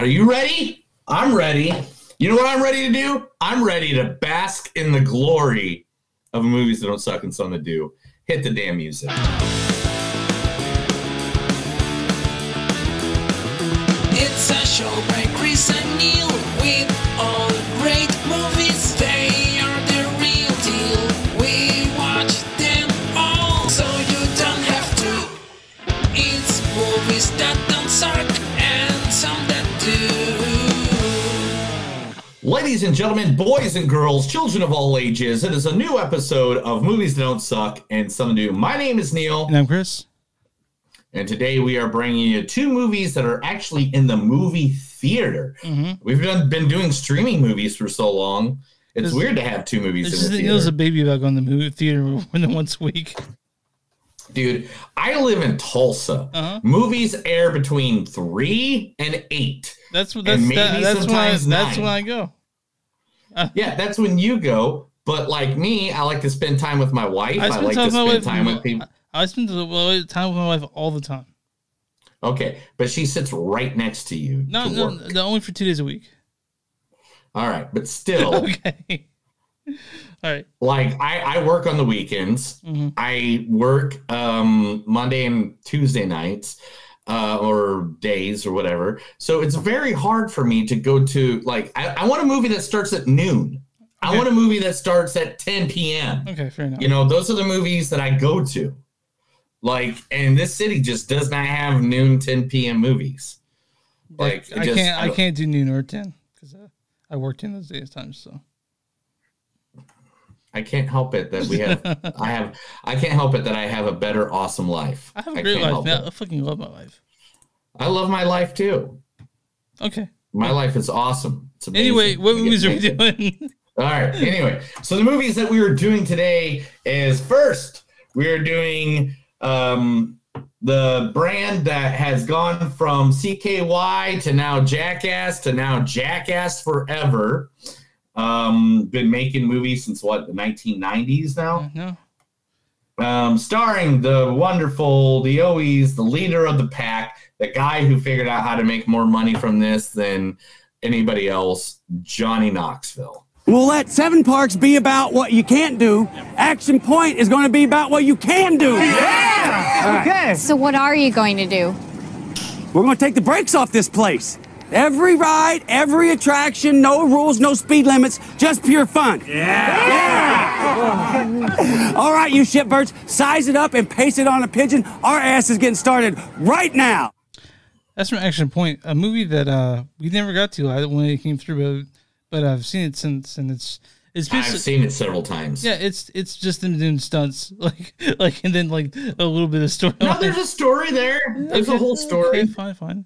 Are you ready? I'm ready. You know what I'm ready to do? I'm ready to bask in the glory of movies that don't suck and some that do. Hit the damn music. It's a show by Chris and Neil with Ladies and gentlemen, boys and girls, children of all ages, it is a new episode of Movies That Don't Suck and Some Do. My name is Neil, And I'm Chris. and today we are bringing you two movies that are actually in the movie theater. Mm-hmm. We've done, been doing streaming movies for so long. It's This- weird to have two movies It's in the that Neil's a baby about going to the movie theater more than once a week. Dude, I live in Tulsa. Uh-huh. Movies air between three and eight. That's what that's that, that's when I, sometimes that's when I go. Yeah, that's when you go. But like me, I like to spend time with my wife. I, I spend like time to spend wife. time with people. I spend time with my wife all the time. Okay, but she sits right next to you. No, to no, no, only for two days a week. All right, but still, Okay. All right. like I, I work on the weekends. Mhm. I work um, Monday and Tuesday nights, uh, or days or whatever. So it's very hard for me to go to like I, I want a movie that starts at noon. I want a movie that starts at 10 p.m. Okay. Fair enough. You know, those are the movies that I go to. Like, and this city just does not have noon 10 p.m. movies. Like, I just- can't. I I, can't do noon or ten because uh, I worked in those days times. So I can't help it that we have. I have. I can't help it that I have a better, awesome life. I have a great life. help it. I fucking love my life. I love my life too. Okay. My life is awesome. It's amazing. Anyway, what movies are we doing? All right. Anyway, so the movies that we were doing today is first we are doing um, the brand that has gone from CKY to now Jackass to now Jackass Forever. Um, been making movies since what the 1990s now. no. Um, starring the wonderful, the always the leader of the pack, the guy who figured out how to make more money from this than anybody else, Johnny Knoxville. We'll let Seven Parks be about what you can't do. Action Point is going to be about what you can do. Yeah! Okay. So what are you going to do? We're going to take the brakes off this place. Every ride, every attraction, no rules, no speed limits, just pure fun. Yeah! yeah. All right, you shitbirds, size it up and paste it on a pigeon. Our ass is getting started right now. That's from Action Point, a movie that uh we never got to when it came through, but but I've seen it since, and it's it's I've basically seen it several times. yeah, it's it's just them doing stunts, like like and then like a little bit of story. No, there's a story there. There's a whole story. Okay, fine, fine.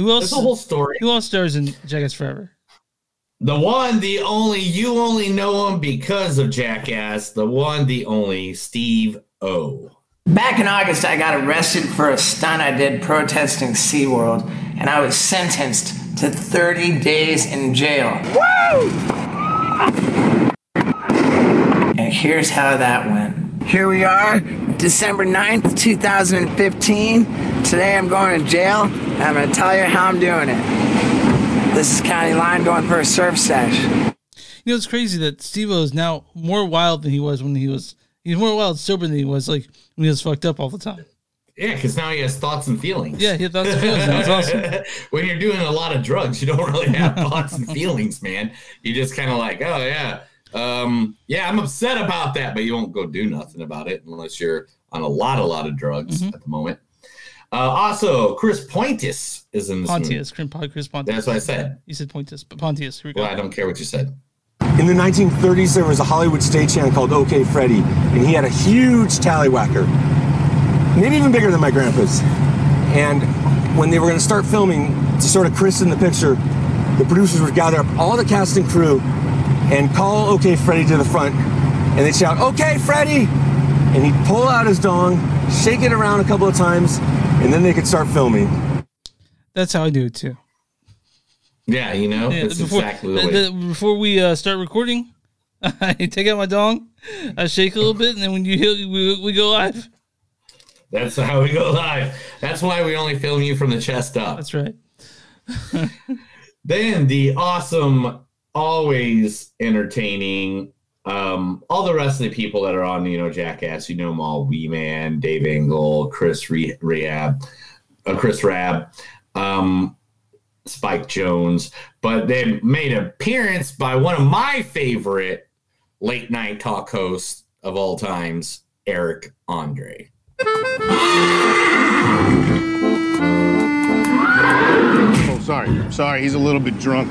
Who else? There's a whole story. Who else stars in Jackass Forever? The one, the only, you only know him because of Jackass. The one, the only, Steve O. Back in August, I got arrested for a stunt I did protesting SeaWorld, and I was sentenced to 30 days in jail. Woo! And here's how that went. Here we are, December 9th, 2015. Today I'm going to jail, and I'm going to tell you how I'm doing it. This is County Line going for a surf sesh. You know, it's crazy that Steve is now more wild than he was when he was. He's more wild sober than he was like when he was fucked up all the time. Yeah, because now he has thoughts and feelings. Yeah, he had thoughts and feelings. That's awesome. when you're doing a lot of drugs, you don't really have thoughts and feelings, man. You just kind of like, oh yeah, um, yeah, I'm upset about that, but you won't go do nothing about it unless you're on a lot, a lot of drugs Mm-hmm. at the moment. Uh, also, Chris Pointis is in this movie. Pontius, Chris Pon- Chris Pontius. That's what I said. You said Pontius, but Pontius. Here we go. Well, I don't care what you said. In the 1930s, there was a Hollywood stagehand called OK Freddy, and he had a huge tallywhacker, maybe even bigger than my grandpa's. And when they were going to start filming to sort of christen the picture, the producers would gather up all the cast and crew and call OK Freddy to the front, and they'd shout, OK Freddy! And he'd pull out his dong, shake it around a couple of times, and then they could start filming. That's how I do it too. Yeah, you know, Yeah, that's before, exactly the the- the- before we uh, start recording, I take out my dong, I shake a little bit, and then when you hit, we, we go live. That's how we go live. That's why we only film you from the chest up. That's right. then the awesome, always entertaining, um, all the rest of the people that are on, you know, Jackass, you know them all, Wee Man, Dave England, Chris Re- Rehab, uh, Chris Raab, um, Spike Jonze, but they made an appearance by one of my favorite late night talk hosts of all times, Eric Andre. Oh, sorry. Sorry, he's a little bit drunk.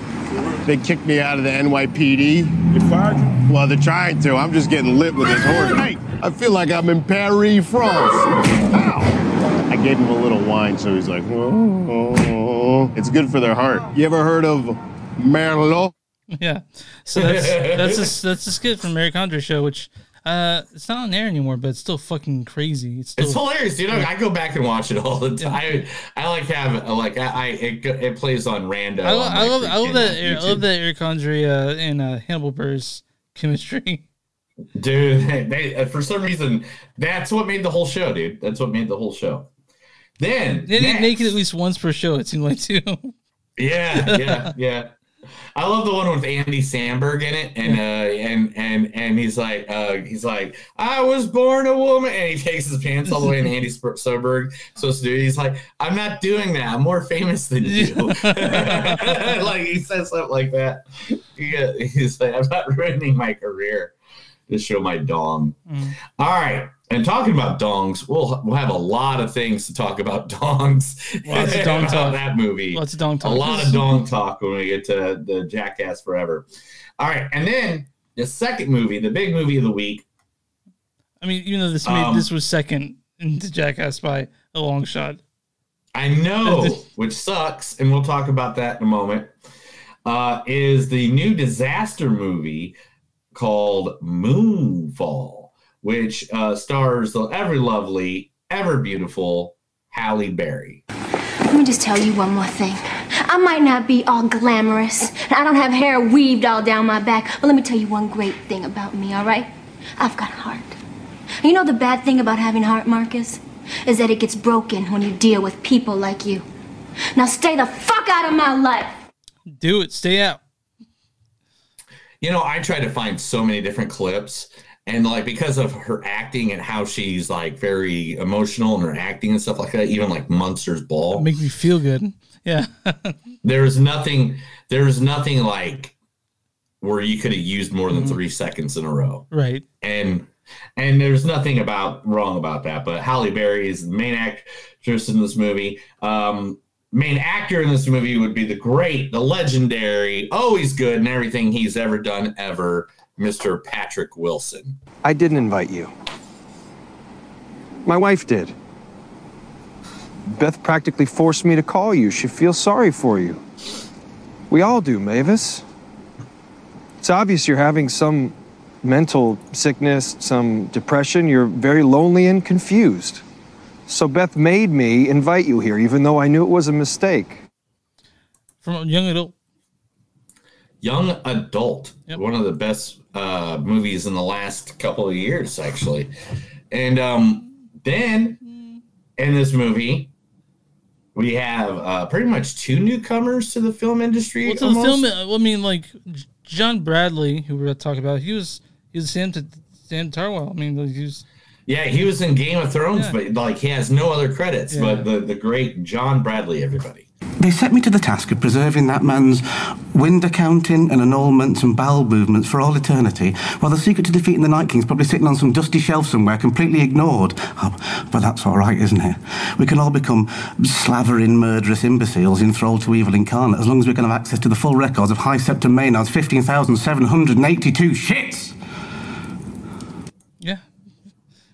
They kicked me out of the NYPD. You fired? Well, they're trying to. I'm just getting lit with this horse. Hey, I feel like I'm in Paris, France. Ow! I gave him a little wine, so he's like, oh, oh. it's good for their heart. You ever heard of Merlot? Yeah. So that's that's a, that's a skit from Eric Andre show, which uh it's not on air anymore, but it's still fucking crazy. It's still It's hilarious, dude. I go back and watch it all the time. I, I like have like I, I it, it plays on random. I, lo- on I love I love that uh, I love that Eric Andre uh, and uh, Hannibal Buress chemistry. dude. They, uh, for some reason, that's what made the whole show, dude. That's what made the whole show. Then They get next- naked at least once per show. It seemed like too. Yeah, yeah, yeah. I love the one with Andy Samberg in it, and uh, and and and he's like, uh, he's like, I was born a woman, and he takes his pants all the way, and Andy Samberg supposed to do. it. He's like, I'm not doing that. I'm more famous than you. like he says something like that. Yeah, he's like, I'm not ruining my career to show my dong. Mm. All right. And talking about dongs, we'll we'll have a lot of things to talk about dongs. Lots of dong talk. That movie. Lots of dong talk. A lot of dong talk when we get to the Jackass Forever. All right, and then the second movie, the big movie of the week. I mean, even though this made Um, this was second into Jackass by a long shot. I know, which sucks, and we'll talk about that in a moment. Uh, is the new disaster movie called Moonfall, which uh, stars the ever lovely, ever beautiful Halle Berry. Let me just tell you one more thing. I might not be all glamorous, and I don't have hair weaved all down my back, but let me tell you one great thing about me, all right? I've got heart. You know the bad thing about having heart, Marcus? Is that it gets broken when you deal with people like you. Now stay the fuck out of my life! Do it. Stay out. You know, I tried to find so many different clips, and like because of her acting and how she's like very emotional and her acting and stuff like that, even like Monsters Ball. Make me feel good. Yeah. there's nothing there's nothing like where you could have used more than three seconds in a row right. and and there's nothing about wrong about that but Halle Berry is the main actress in this movie um main actor in this movie would be the great the legendary always good in everything he's ever done ever Mr. Patrick Wilson I didn't invite you. My wife did. Beth practically forced me to call you. She feels sorry for you. We all do, Mavis. It's obvious you're having some mental sickness, some depression. You're very lonely and confused. So Beth made me invite you here, even though I knew it was a mistake. From a young adult. Young Adult, Yep. one of the best uh, movies in the last couple of years, actually. And um, then in this movie, we have uh, pretty much two newcomers to the film industry. Well, to the film, I mean, like John Bradley, who we're going to talk about, he was he was Sam, T- Sam Tarwell. I mean, like, he was Yeah, he was in Game of Thrones, Yeah. but like he has no other credits. Yeah. But the, the great John Bradley, everybody. They set me to the task of preserving that man's wind accounting and annulments and bowel movements for all eternity, while the secret to defeating the Night King's probably sitting on some dusty shelf somewhere, completely ignored. Oh, but that's all right, isn't it? We can all become slavering, murderous imbeciles enthralled to evil incarnate as long as we can have access to the full records of High Septon Maynard's 15,782 shits! yeah.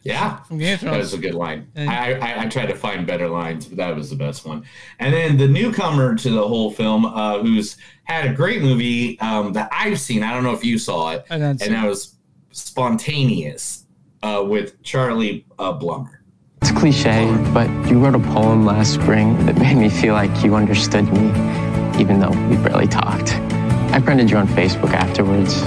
Yeah, From Game of that was a good line. And- I, I I tried to find better lines, but that was the best one. And then the newcomer to the whole film, uh, who's had a great movie um, that I've seen. I don't know if you saw it, I didn't and see that was spontaneous uh, with Charlie uh, Plummer. It's cliche, but you wrote a poem last spring that made me feel like you understood me, even though we barely talked. I friended you on Facebook afterwards.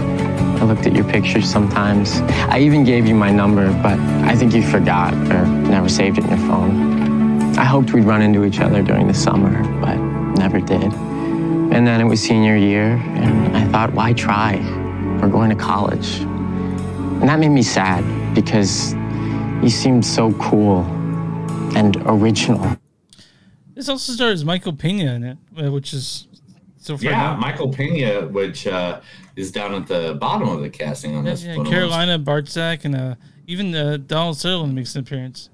I looked at your pictures sometimes. I even gave you my number, but I think you forgot or never saved it in your phone. I hoped we'd run into each other during the summer, but never did. And then it was senior year, and I thought, why try? We're going to college. And that made me sad because you seemed so cool and original. This also stars Michael Pena in it, uh, which is so far. Yeah, not- Michael Pena, which uh, is down at the bottom of the casting on Yeah, this yeah, one. Carolina Bartczak and uh, even uh, Donald Sutherland makes an appearance.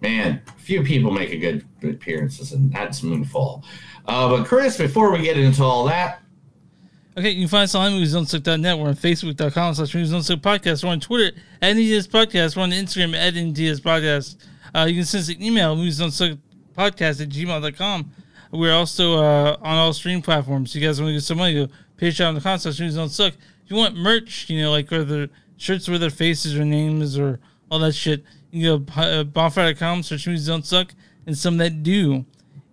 Man, few people make a good, good appearances, and that's Moonfall. Uh, but Chris, before we get into all that, Okay, you can find us on moviesdon'tsuck.net. We're on Facebook.com slash movies don't podcast. We're on Twitter at NDS Podcast. We're on Instagram at NDS Podcast. Uh, you can send us an email, movies don't suck podcast at gmail.com. We're also uh, on all stream platforms. You guys want to get some money, go patreon.com slash movies don't suck. If you want merch, you know, like whether shirts with their faces or names or all that shit, you can go uh, bonfire.com, search movies don't suck, and some that do.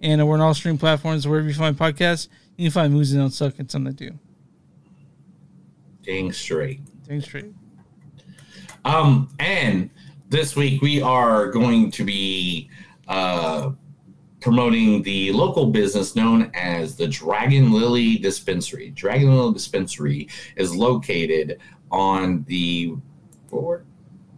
And we're on all stream platforms. Wherever you find podcasts, you can find movies that don't suck and some that do. dang straight. Dang straight. Um, and this week we are going to be uh, promoting the local business known as the Dragon Lily Dispensary. Dragon Lily Dispensary is located on the where,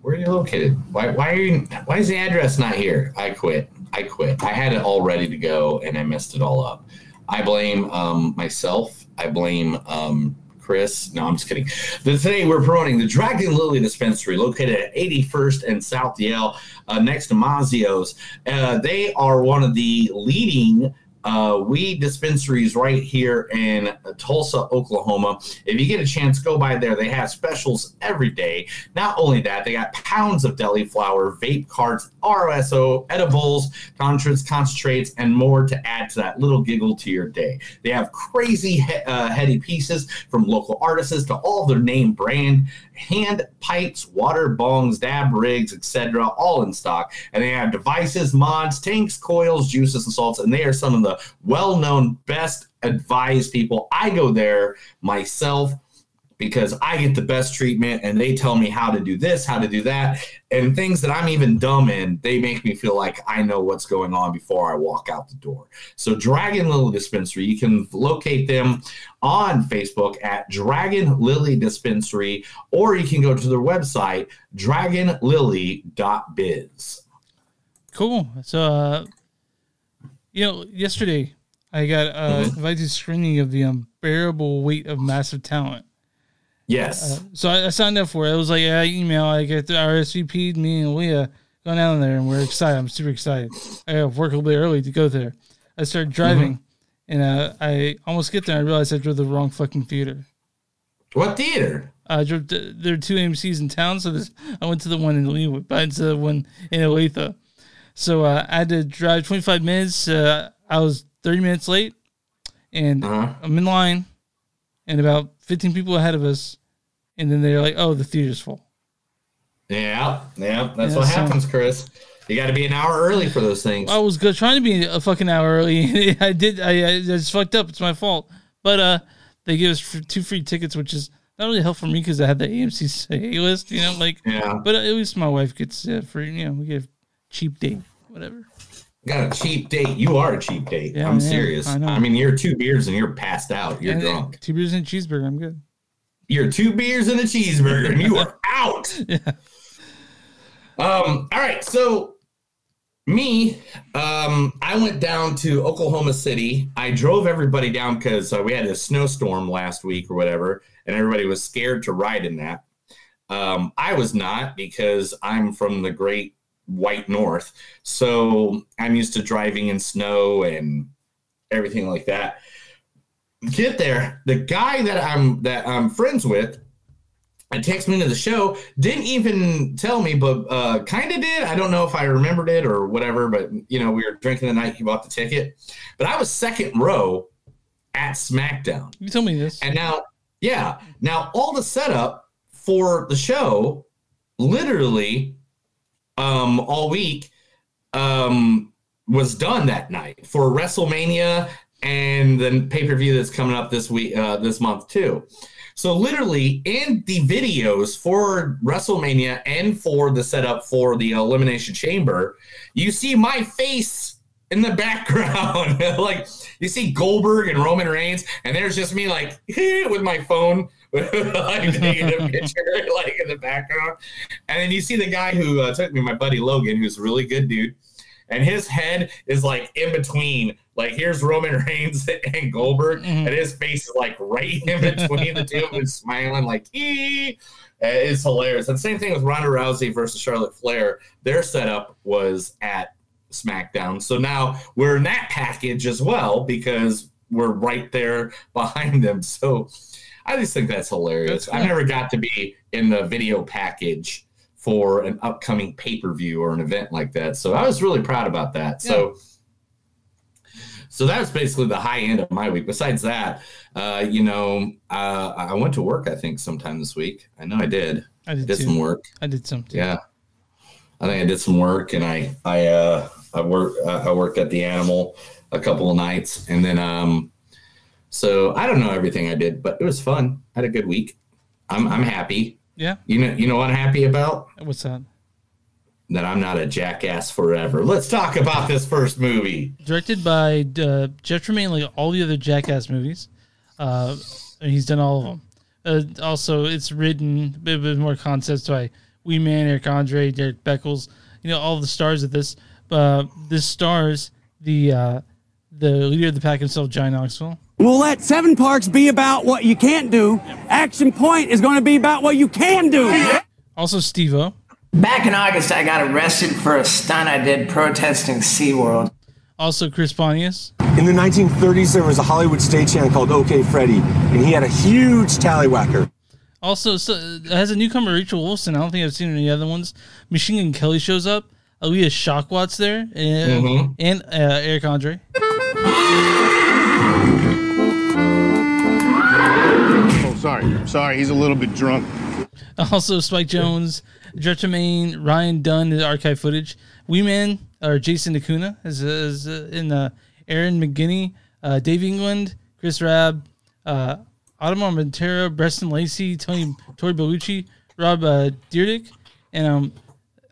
where are you located? Why why are you why is the address not here? I quit. I quit. I had it all ready to go and I messed it all up. I blame um, myself. I blame um, Chris. No, I'm just kidding. The, today we're promoting the Dragon Lily Dispensary, located at 81st and South Yale, uh, next to Mazzio's. Uh, they are one of the leading uh, weed dispensaries right here in Tulsa, Oklahoma. If you get a chance, go by there. They have specials every day. Not only that, they got pounds of deli flour, vape carts, RSO, edibles, concentrates, concentrates, and more to add to that little giggle to your day. They have crazy he- uh, heady pieces from local artists to all their name brand hand pipes, water bongs, dab rigs, etc., all in stock. And they have devices, mods, tanks, coils, juices, and salts. And they are some of the well-known, best advised people. I go there myself because I get the best treatment and they tell me how to do this, how to do that, and things that I'm even dumb in, they make me feel like I know what's going on before I walk out the door. So, Dragon Lily Dispensary, you can locate them on Facebook at Dragon Lily Dispensary, or you can go to their website, dragonlily.biz. Cool. So, uh, you know, yesterday I got uh, Mhm. invited to screening of the unbearable weight of massive talent. Yes. Uh, so I, I signed up for it. It was like, yeah, email. I get the RSVP'd me and Leah going down there, and we're excited. I'm super excited. I to work a little bit early to go there. I started driving, and uh, I almost get there. and I realized I drove the wrong fucking theater. What theater? I drove. To, there are two AMC's in town, so this, I went to the one in Leawood, but of the one in Olathe. So uh, I had to drive 25 minutes. Uh, I was 30 minutes late, and I'm in line, and about 15 people ahead of us, and then they're like, "Oh, the theater's full." Yeah, yeah, that's Yeah, what so- happens, Chris. You got to be an hour early for those things. I was good, trying to be a fucking hour early. I did. I, I just fucked up. It's my fault. But uh, they gave us two free tickets, which is not really helpful for me because I had the AMC say list. You know, like Yeah. But at least my wife gets uh, free. You know, we get a cheap date, whatever. Got a cheap date. You are a cheap date. Yeah, I'm man, serious. I know. I mean, you're two beers and you're passed out. You're And- drunk. Two beers and a cheeseburger. I'm good. You're two beers and a cheeseburger, and you are out. yeah. Um. All right. So, me, um, I went down to Oklahoma City. I drove everybody down because uh, we had a snowstorm last week or whatever, and everybody was scared to ride in that. Um, I was not because I'm from the great white north, so I'm used to driving in snow and everything like that. Get there, the guy that I'm that I'm friends with and takes me to the show. Didn't even tell me, but uh, kind of did. I don't know if I remembered it or whatever, but you know, we were drinking the night he bought the ticket. But I was second row at SmackDown. You told me this. And now, yeah, now all the setup for the show, literally, um, all week, um, was done that night for WrestleMania and the pay per view that's coming up this week, uh, this month too. So literally in the videos for WrestleMania and for the setup for the Elimination Chamber, you see my face in the background. like you see Goldberg and Roman Reigns, and there's just me like with my phone, like taking a picture, like in the background. And then you see the guy who uh, took me, my buddy Logan, who's a really good dude, and his head is like in between. Like here's Roman Reigns and Goldberg, and his face is like right in between the two of them, smiling like ee. It's hilarious. And same thing with Ronda Rousey versus Charlotte Flair. Their setup was at SmackDown. So now we're in that package as well because we're right there behind them. So I just think that's hilarious. That's I never got to be in the video package for an upcoming pay per view or an event like that. So I was really proud about that. So. So that was basically the high end of my week. Besides that, uh, you know, uh, I went to work. I think sometime this week. I know I did. I did did some work. I did some too. Yeah, I think I did some work, and I I uh, I worked uh, I worked at the animal a couple of nights, and then um, so I don't know everything I did, but it was fun. I had a good week. I'm I'm happy. Yeah. You know you know what I'm happy about What's that? that I'm not a jackass forever. Let's talk about this first movie. Directed by uh, Jeff Tremaine, like all the other Jackass movies. Uh, and he's done all of them. Uh, also, it's written a bit, bit more concepts by Wee Man, Eric Andre, Derek Beckles. You know, all the stars of this. Uh, this stars the uh, the leader of the pack himself, John Knoxville. We'll let Seven Parks be about what you can't do. Action Point is going to be about what you can do. Also, Steve O. Back in August, I got arrested for a stunt I did protesting SeaWorld. Also, Chris Pontius. In the 1930s, there was a Hollywood stagehand called OK Freddy, and he had a huge tallywhacker. Also, so, it has a newcomer, Rachel Wilson. I don't think I've seen any other ones. Machine Gun Kelly shows up. Aaliyah Shockwat's there. And, Mhm. and uh, Eric Andre. Sorry. Sorry, he's a little bit drunk. Also, Spike Jonze, Jeff Tremaine, Ryan Dunn, the archive footage. Wee Man, or Jason Acuna, is, is uh, in uh, Aaron McGinney, uh, Dave England, Chris Raab, uh, Montero, Preston Lacy, Tony Tori Bellucci, Rob uh, and um,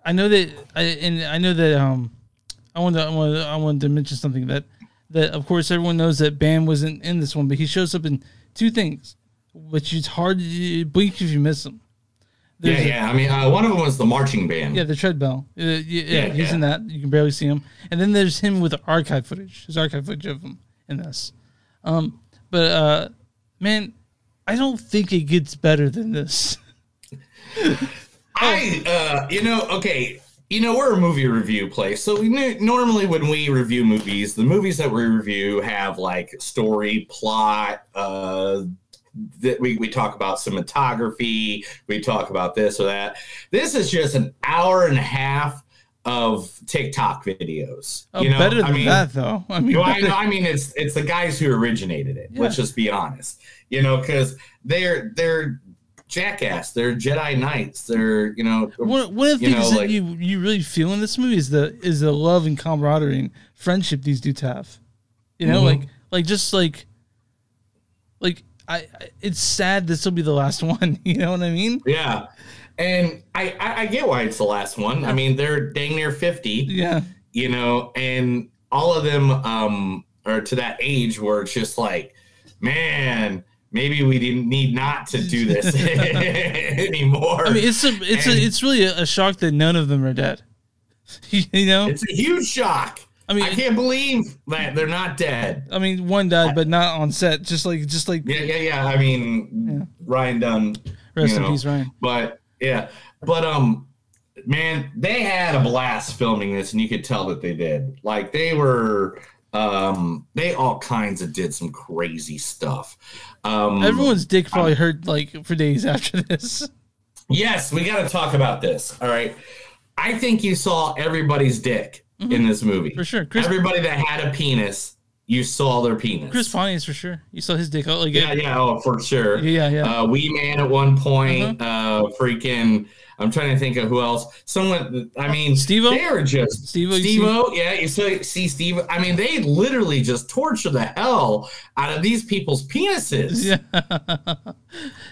I know that I and I know that um, I wanted to, I wanted to, I wanted to mention something that that of course everyone knows that Bam wasn't in this one, but he shows up in two things, which is hard to blink if you miss them. Yeah, There's a- yeah. I mean, uh, one of them was the marching band. yeah, the treadmill. Uh, yeah, yeah, Yeah, he's yeah. that. You can barely see him. And then there's him with the archive footage. There's archive footage of him in this. Um, but uh, man, I don't think it gets better than this. I, uh, you know, okay, you know, we're a movie review place, so we normally when we review movies, the movies that we review have like story, plot, uh, that we, we talk about cinematography, we talk about this or that. This is just an hour and a half of TikTok videos. Oh, you know, better than I mean, that, though. I mean, I, know, I mean, it's it's the guys who originated it. Let's just be honest, you know, because they're they're jackass. They're Jedi Knights. They're you know one, one of the you things know, that like- you you really feel in this movie is the is the love and camaraderie and friendship these dudes have. You know, Mhm. like like just like like I, it's sad this will be the last one. You know what I mean? Yeah, and I, I I get why it's the last one. I mean, they're dang near fifty. Yeah, you know, and all of them um are to that age where it's just like, man, maybe we didn't need not to do this anymore. I mean, it's a it's a, it's really a shock that none of them are dead. you know, it's a huge shock. I mean, I can't believe that they're not dead. I mean, one died, but not on set. Just like just like Yeah, yeah, yeah. I mean, Ryan Dunn. Rest in know, peace, Ryan. But yeah, but um, man, they had a blast filming this, and you could tell that they did. Like they were, um, they all kinds of did some crazy stuff. Um, everyone's dick probably hurt like for days after this. Yes, we got to talk about this. All right. I think you saw everybody's dick in this movie. Mm-hmm. For sure. Chris- Everybody that had a penis, you saw their penis. Chris Pontius for sure. You saw his dick out like Yeah, yeah, oh, for sure. Yeah, yeah. Uh-huh. Uh, Wee Man at one point. uh freaking. I'm trying to think of who else. Someone. I mean, Steve-O? They were just Steve-O, Steve O. Yeah, you see, see Steve. I mean, they literally just torture the hell out of these people's penises. Yeah.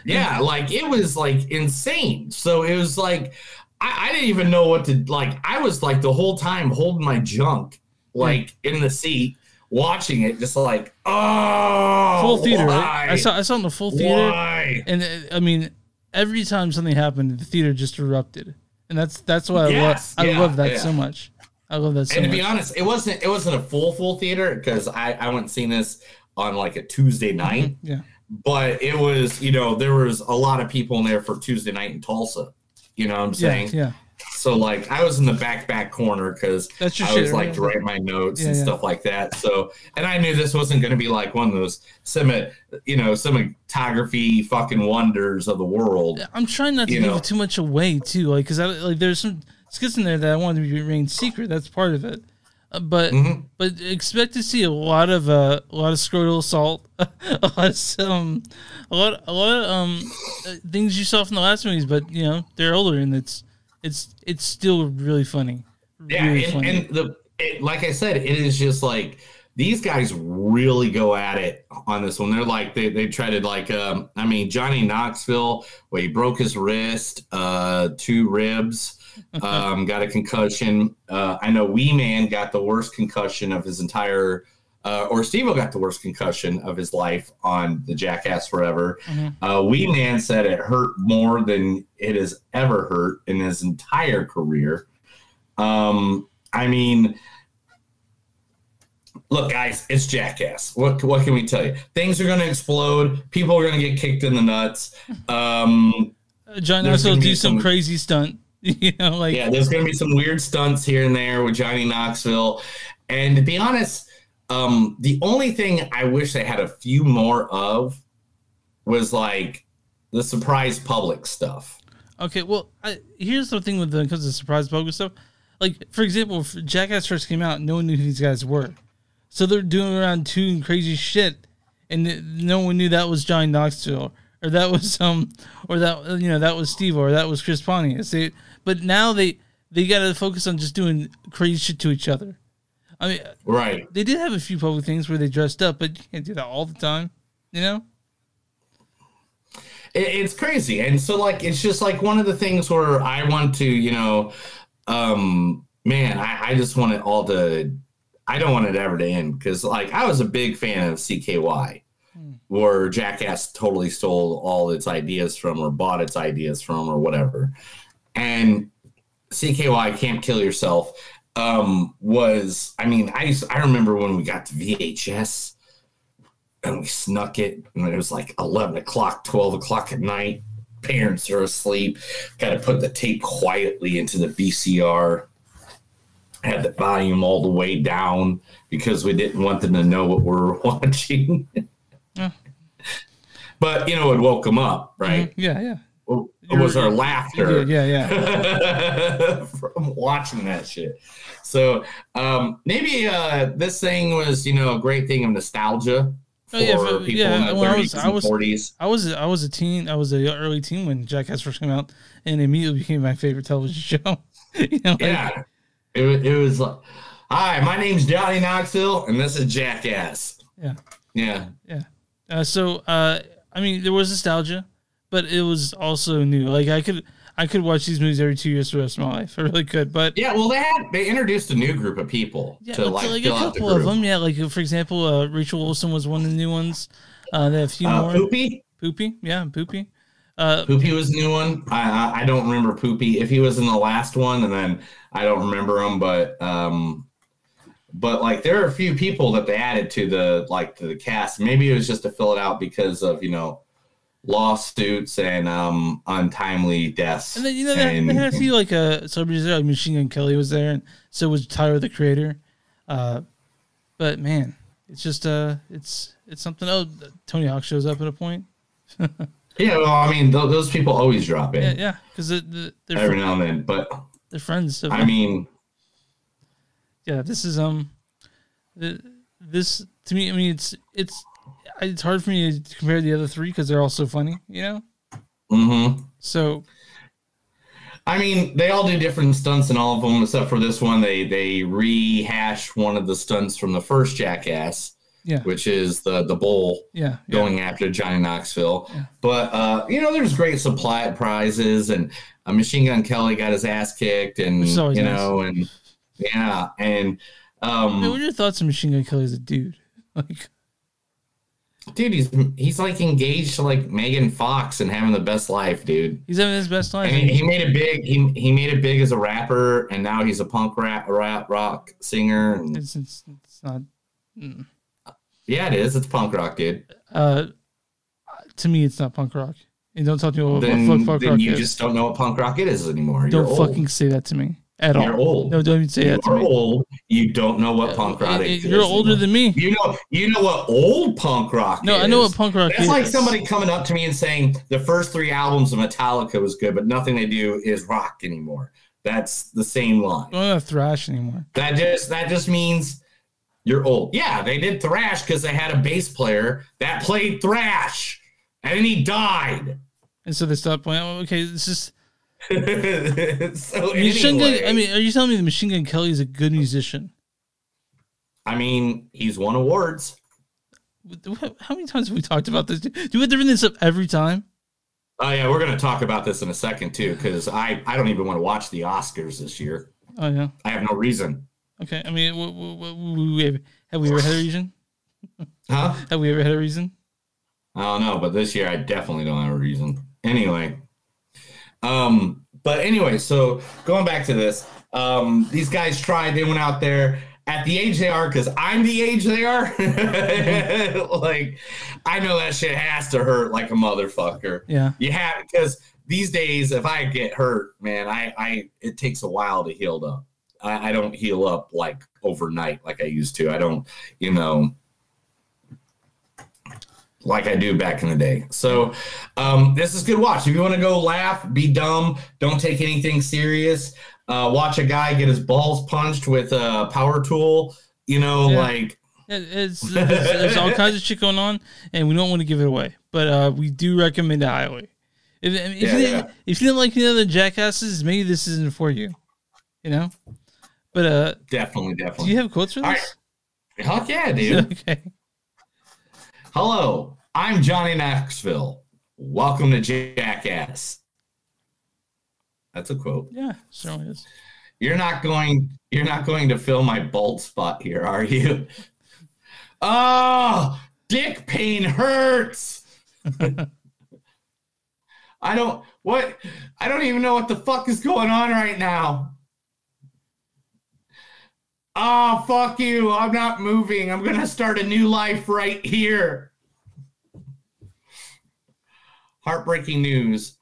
Yeah, like it was like insane. So it was like I, I didn't even know what to like. I was like the whole time holding my junk like in the seat watching it, just like oh, full theater. Right? I saw I saw it in the full theater, Why? and uh, I mean, every time something happened, the theater just erupted, and that's that's why I Yes, love I yeah, love that yeah. so much. I love that so much. and to much. be honest, it wasn't it wasn't a full full theater because I I went and seen this on like a Tuesday night, yeah, but it was you know there was a lot of people in there for Tuesday night in Tulsa. You know what I'm saying? yeah. So like I was in the back back corner because I was shit, like right? to write my notes Yeah, and yeah. stuff like that. So and I knew this wasn't going to be like one of those cinema, you know, cinematography fucking wonders of the world. I'm trying not to give know. too much away too, like because I like there's some skits in there that I want to remain secret. That's part of it. But Mm-hmm. but expect to see a lot of uh, a lot of scrotal assault, a lot of some, a lot a lot of um uh, things you saw from the last movies. But you know they're older and it's it's it's still really funny. Yeah, really and, funny. and the it, like I said, it is just like these guys really go at it on this one. They're like they they try to like um I mean Johnny Knoxville, where he broke his wrist, uh two ribs, um got a concussion. Uh I know Wee Man got the worst concussion of his entire uh, or Steve got the worst concussion of his life on the Jackass Forever. Uh, Wee Man said it hurt more than it has ever hurt in his entire career. Um, I mean, look, guys, it's Jackass. What what can we tell you? Things are going to explode. People are going to get kicked in the nuts. Um, Uh, John also do some some- crazy stunt. You know, like yeah, there's going to be some weird stunts here and there with Johnny Knoxville. And to be honest, um, the only thing I wish they had a few more of was like the surprise public stuff. Okay, well, I, here's the thing with the because of surprise public stuff. Like, for example, if Jackass first came out, no one knew who these guys were, so they're doing around doing crazy shit, and no one knew that was Johnny Knoxville or that was um or that you know that was Steve or that was Chris Pontius. They, but now they they got to focus on just doing crazy shit to each other. I mean, Right. they did have a few public things where they dressed up, but you can't do that all the time, you know. It, it's crazy. And so like it's just like one of the things where I want to, you know, um man, I, I just want it all to I don't want it ever to end because like I was a big fan of CKY. Where Jackass totally stole all its ideas from, or bought its ideas from, or whatever. And CKY Can't Kill Yourself um, was, I mean, I used, I remember when we got to VHS and we snuck it, and it was like 11 o'clock, 12 o'clock at night. Parents are asleep. Got to put the tape quietly into the VCR. Had the volume all the way down because we didn't want them to know what we were watching. but, you know, it woke them up, right? Yeah, yeah. It was our laughter Yeah, yeah. from watching that shit. So um, maybe uh, this thing was, you know, a great thing of nostalgia for Oh, yeah, for- people yeah, in the when I 30s was- I and was- 40s. I was I was a teen. I was a early teen when Jackass first came out, and immediately became my favorite television show. you know, like, Yeah, it, it was like, hi, my name's Johnny Knoxville, and this is Jackass. Yeah. Yeah. yeah. Uh, so uh, I mean, there was nostalgia, but it was also new. Like I could I could watch these movies every two years for the rest of my life. I really could. But Yeah, well, they had they introduced a new group of people yeah, to like, like fill a out the couple of them. Yeah, like for example, uh, Rachel Wilson was one of the new ones. Uh, they have a few Uh, more. Poopy? Poopy, yeah, Poopy. Uh, Poopy was a new one. I, I I don't remember Poopy if he was in the last one, and then I don't remember him. But um, but like there are a few people that they added to the like to the cast. Maybe it was just to fill it out because of you know lawsuits and um untimely deaths. And then you know they, and- they had a few like uh celebrities there. Like Machine Gun Kelly was there, and so was Tyler the Creator. Uh, but man, it's just uh, it's it's something. Oh, Tony Hawk shows up at a point. yeah, well, I mean th- those people always drop in Yeah, yeah, because the, the, they're every fr- now and then. But they're friends. I mean, yeah, this is um, the, this to me. I mean, it's it's it's hard for me to compare the other three because they're all so funny. You know. hmm So I mean, they all do different stunts in all of them, except for this one. They they rehash one of the stunts from the first Jackass, Yeah. which is the the bull Yeah, yeah. going after Johnny Knoxville. But uh, you know, there's great supply prizes, and uh, Machine Gun Kelly got his ass kicked, and you nice. know, and yeah, and Um, what are your thoughts on Machine Gun Kelly as a dude? Like, dude, he's he's like engaged to like Megan Fox and having the best life, dude. he's having his best I life. mean, he made it big. He he made it big as a rapper, and now he's a punk rap, rap rock singer. And it's, it's, it's not. yeah, it is. It's punk rock, dude. Uh, to me, it's not punk rock. And don't talk to me about Then, what punk then rock you is. just don't know what punk rock it is anymore. don't You're fucking old. say that to me at You're all. old. No, don't even say you that to are old. You don't know what punk rock is. you're older than me. You know, you know what old punk rock is. No, is. I know what punk rock That's is. like somebody coming up to me and saying the first three albums of Metallica was good, but nothing they do is rock anymore. That's the same line. Don't have thrash anymore. That just that just means you're old. Yeah, they did thrash because they had a bass player that played thrash, and then he died. And so they stopped playing. Okay, this is. so Machine Gun, anyway, I mean, are you telling me the Machine Gun Kelly is a good musician? I mean, he's won awards. How many times have we talked about this? Do we have to bring this up every time? Oh yeah, we're gonna talk about this in a second too, because I I don't even want to watch the Oscars this year. Oh yeah. I have no reason. Okay. I mean, have, have we ever had a reason? Huh? Have we ever had a reason? I don't know, but this year I definitely don't have a reason. Anyway, um, but anyway, so going back to this, um, these guys tried. They went out there at the age they are because I'm the age they are. like, I know that shit has to hurt like a motherfucker. Yeah. You have because these days, if I get hurt, man, I, I it takes a while to heal up. I, I don't heal up like overnight like I used to. I don't, you know, like I do back in the day. So um, this is good watch. If you want to go laugh, be dumb, don't take anything serious. Uh, watch a guy get his balls punched with a power tool. You know, Yeah. like It- It's, there's, there's all kinds of shit going on, and we don't want to give it away. But uh, we do recommend the highway. If, if, Yeah, you yeah. if you didn't like the other jackasses, maybe this isn't for you. You know. But uh, definitely, definitely. do you have quotes for All this? Fuck yeah, dude. okay. Hello, I'm Johnny Knoxville. Welcome to Jackass. That's a quote. Yeah, certainly is. You're not going. You're not going to fill my bald spot here, are you? Oh, dick pain hurts. I don't. What? I don't even know what the fuck is going on right now. Oh, fuck you. I'm not moving. I'm going to start a new life right here. Heartbreaking news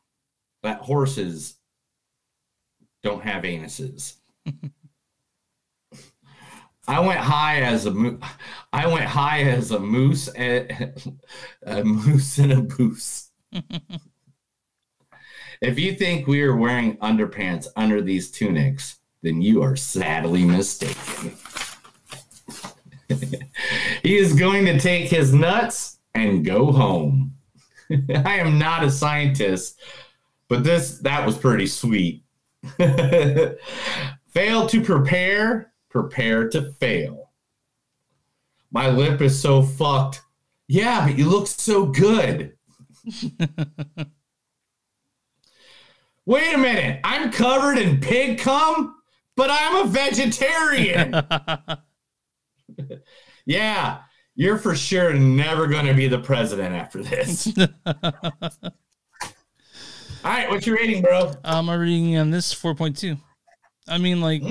that horses don't have anuses. I went high as a mo- I went high as a moose and a moose and a goose. if you think we are wearing underpants under these tunics, then you are sadly mistaken. he is going to take his nuts and go home. I am not a scientist, but this that was pretty sweet. fail to prepare, prepare to fail. My lip is so fucked. Yeah, but you look so good. Wait a minute. I'm covered in pig cum, but I'm a vegetarian. yeah, you're for sure never going to be the president after this. All right, what's your rating, bro? Um, I'm reading on this 4.2. I mean, like,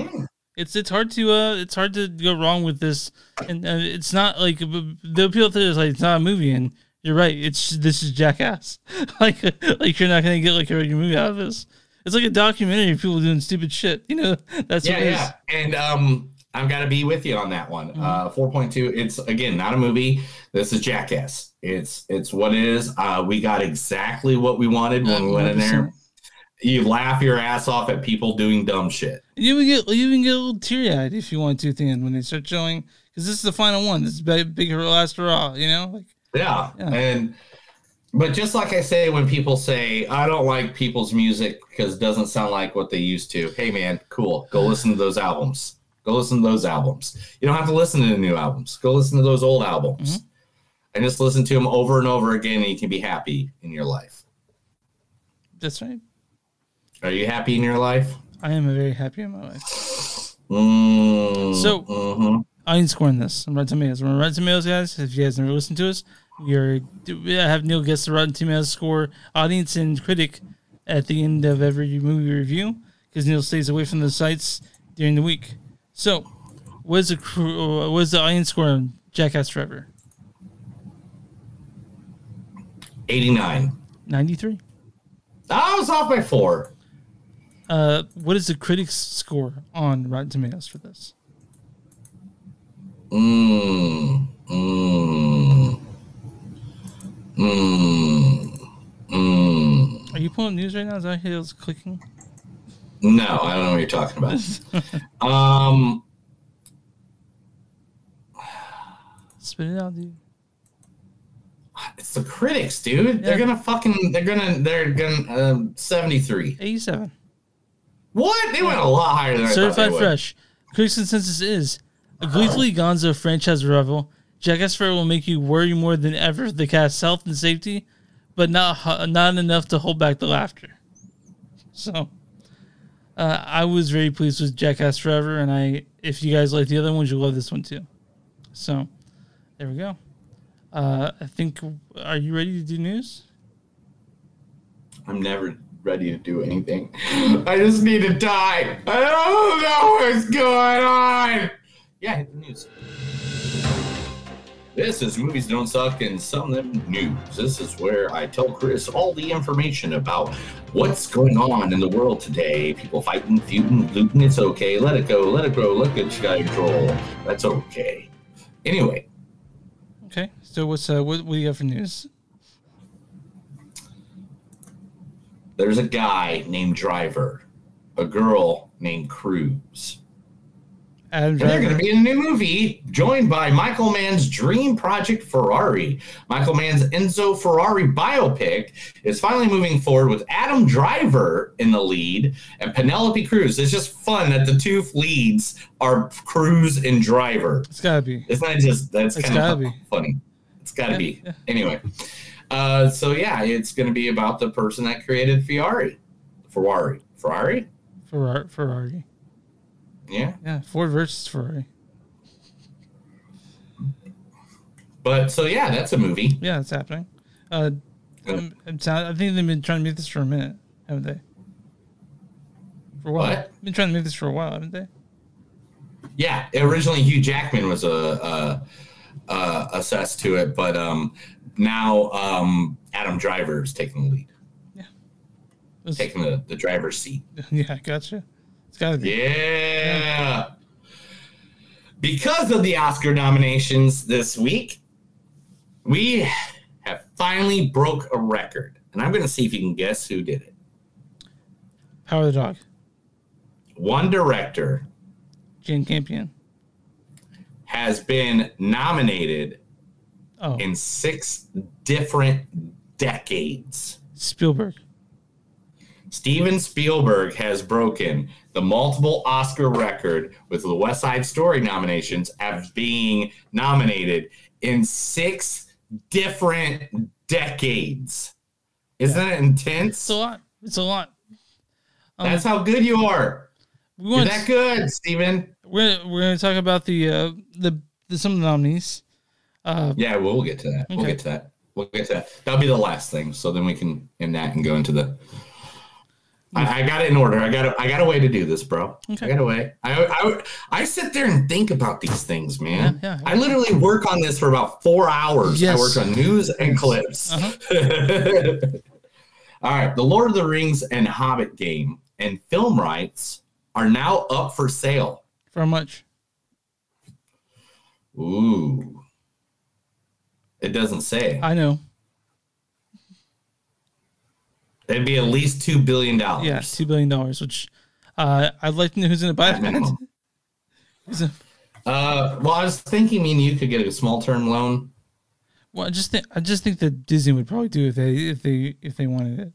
it's it's hard to uh, it's hard to go wrong with this, and uh, it's not like the appeal to it is like it's not a movie, and you're right. It's this is Jackass. like like you're not gonna get like a regular movie out of this. It's like a documentary of people doing stupid shit. You know, that's yeah, what it is. yeah. And um, I've got to be with you on that one. Uh, four point two. It's again not a movie. This is Jackass. It's it's what it is. Uh, we got exactly what we wanted when we went in there. You laugh your ass off at people doing dumb shit. You even get you even get a little teary eyed if you want to at the end when they start showing because this is the final one. This is big, big last hurrah. You know, like Yeah. Yeah. And but just like I say when people say I don't like people's music because it doesn't sound like what they used to. Hey man, cool. Go listen to those albums. Go listen to those albums. You don't have to listen to the new albums. Go listen to those old albums. And just listen to them over and over again and you can be happy in your life. that's right. Are you happy in your life? I am very happy in my life. Mm, So- mhm. Audience score on this on Rotten Tomatoes. We're on Rotten Tomatoes, guys. If you guys never listened to us, we have Neil guess the Rotten Tomatoes score, audience and critic, at the end of every movie review because Neil stays away from the sites during the week. So, what is the uh, what is the audience score on Jackass Forever? 89. Ninety three. I was off by four. Uh, what is the critics score on Rotten Tomatoes for this? Mm, mm, mm, mm. Are you pulling news right now? Is that was clicking? No, I don't know what you're talking about. um, Spit it out, dude. it's the critics, dude. They're gonna fucking. They're gonna. They're gonna. Um, 73. Eighty seven. What? They went a lot higher than I thought Certified they fresh. Critics consensus is a gleefully gonzo franchise revival. Jackass Forever will make you worry more than ever for the cast's health and safety, but not not enough to hold back the laughter. So, uh, I was very pleased with Jackass Forever, and I, if you guys like the other ones, you'll love this one too. So, there we go. Uh, I think. Are you ready to do news? I'm never ready to do anything. I just need to die. I don't know what's going on. Yeah, hit the news. This is Movies Don't Suck and Some of Them News. This is where I tell Chris all the information about what's going on in the world today. People fighting, feuding, looting, it's okay. Let it go, let it grow, look at you control. That's okay. Anyway, Okay. So what's uh what, what do you have for news? there's a guy named Driver, a girl named Cruz. Adam And they're going to be in a new movie, joined by Michael Mann's Dream Project Ferrari. Michael Mann's Enzo Ferrari biopic is finally moving forward with Adam Driver in the lead and Penelope Cruz. It's just fun that the two leads are Cruz and Driver. It's gotta be. Isn't that just that's kind of be. funny? It's got to Yeah, be. Anyway, uh, so yeah, it's going to be about the person that created Ferrari. Ferrari. Ferrari? Ferrari. Ferrari. Yeah. Yeah, Ford versus Ferrari. But so yeah, that's a movie. Yeah, it's happening. Uh, I'm, I'm sound- I think they've been trying to make this for a minute, haven't they? For a while. What? Been trying to make this for a while, haven't they? Yeah, originally Hugh Jackman was a, a, a assessed to it, but um, now um, Adam Driver is taking the lead, It's- taking the, the driver's seat. yeah, gotcha. It's gotta be. Yeah. Because of the Oscar nominations this week, we have finally broke a record, and I'm going to see if you can guess who did it. Power of the Dog. One director Jane Campion. has been nominated Oh, in six different decades. Spielberg. Steven Spielberg has broken the multiple Oscar record with the West Side Story nominations as being nominated in six different decades. Isn't that intense? It's a lot. It's a lot. Um, That's how good you are. we You're that good, Steven. we're we're gonna talk about the uh the, the some of the nominees. Uh, Yeah, we'll, we'll get to that. We'll get to that. We'll get to that. That'll be the last thing. So then we can end that and go into the. I, I got it in order. I got a, I got a way to do this, bro. Okay. I got a way. I, I I sit there and think about these things, man. Yeah, yeah. I literally work on this for about four hours. Yes. I work on news and clips. Uh-huh. All right, the Lord of the Rings and Hobbit game and film rights are now up for sale. for how much? Ooh. It doesn't say. I know. It'd be at least two billion dollars. Yeah, two billion dollars. Which uh, I'd like to know who's gonna buy At that. Who's Uh, well, I was thinking, me and you could get a small term loan. well, I just think I just think that Disney would probably do if they if they if they wanted it.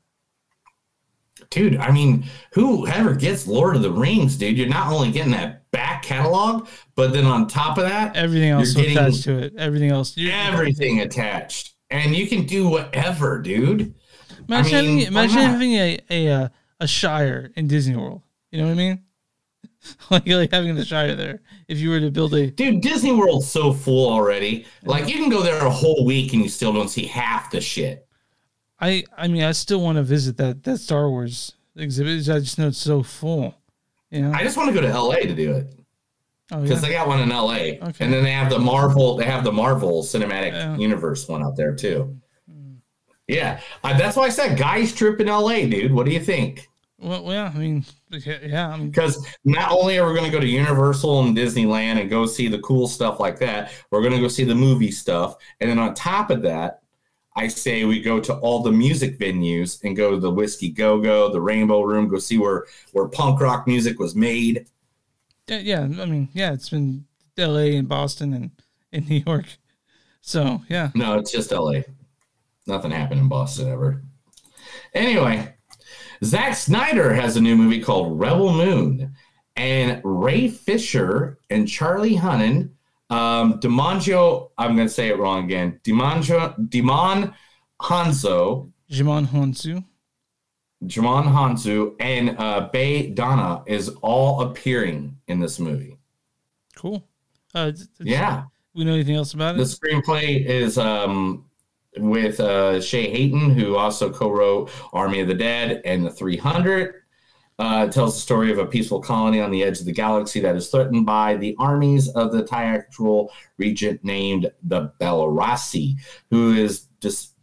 Dude, I mean, whoever gets Lord of the Rings, dude, you're not only getting that back catalog, but then on top of that, Everything else You're getting attached to it. Everything else. everything attached. And you can do whatever, dude. Imagine I mean, having imagine not? having a a uh, a Shire in Disney World. You know what I mean? like, like having the Shire there. If you were to build a Dude, Disney World's so full already. Like you can go there a whole week and you still don't see half the shit. I I mean, I still want to visit that that Star Wars exhibit. I just know it's so full. You know? I just want to go to LA to do it. Oh, Because yeah. they got one in LA. Okay. And then they have the Marvel, they have the Marvel Cinematic Yeah. Universe one out there too. Yeah. Uh, that's why I said guys trip in LA, dude. What do you think? Well, yeah, I mean, yeah, yeah, I mean, Because not only are we going to go to Universal and Disneyland and go see the cool stuff like that, we're going to go see the movie stuff. And then on top of that, I say we go to all the music venues and go to the Whiskey Go Go, the Rainbow Room, go see where where punk rock music was made. yeah, yeah. I mean, yeah, it's been L.A. and Boston and in New York. So yeah, No, it's just LA. Nothing happened in Boston ever. Anyway, Zack Snyder has a new movie called Rebel Moon, and Ray Fisher and Charlie Hunnam, um, Dimanjo, I'm going to say it wrong again, Dimanjo, Dimon Hanzo, Jimon Honsu. Jamon Hanzu, and uh, Bae Doona is all appearing in this movie. Cool. Uh, Yeah. We know anything else about it? The screenplay is um, with uh, Shay Hatten, who also co-wrote Army of the Dead and The 300. Uh, tells the story of a peaceful colony on the edge of the galaxy that is threatened by the armies of the Tyactral regent named the Belrasi, who is dis-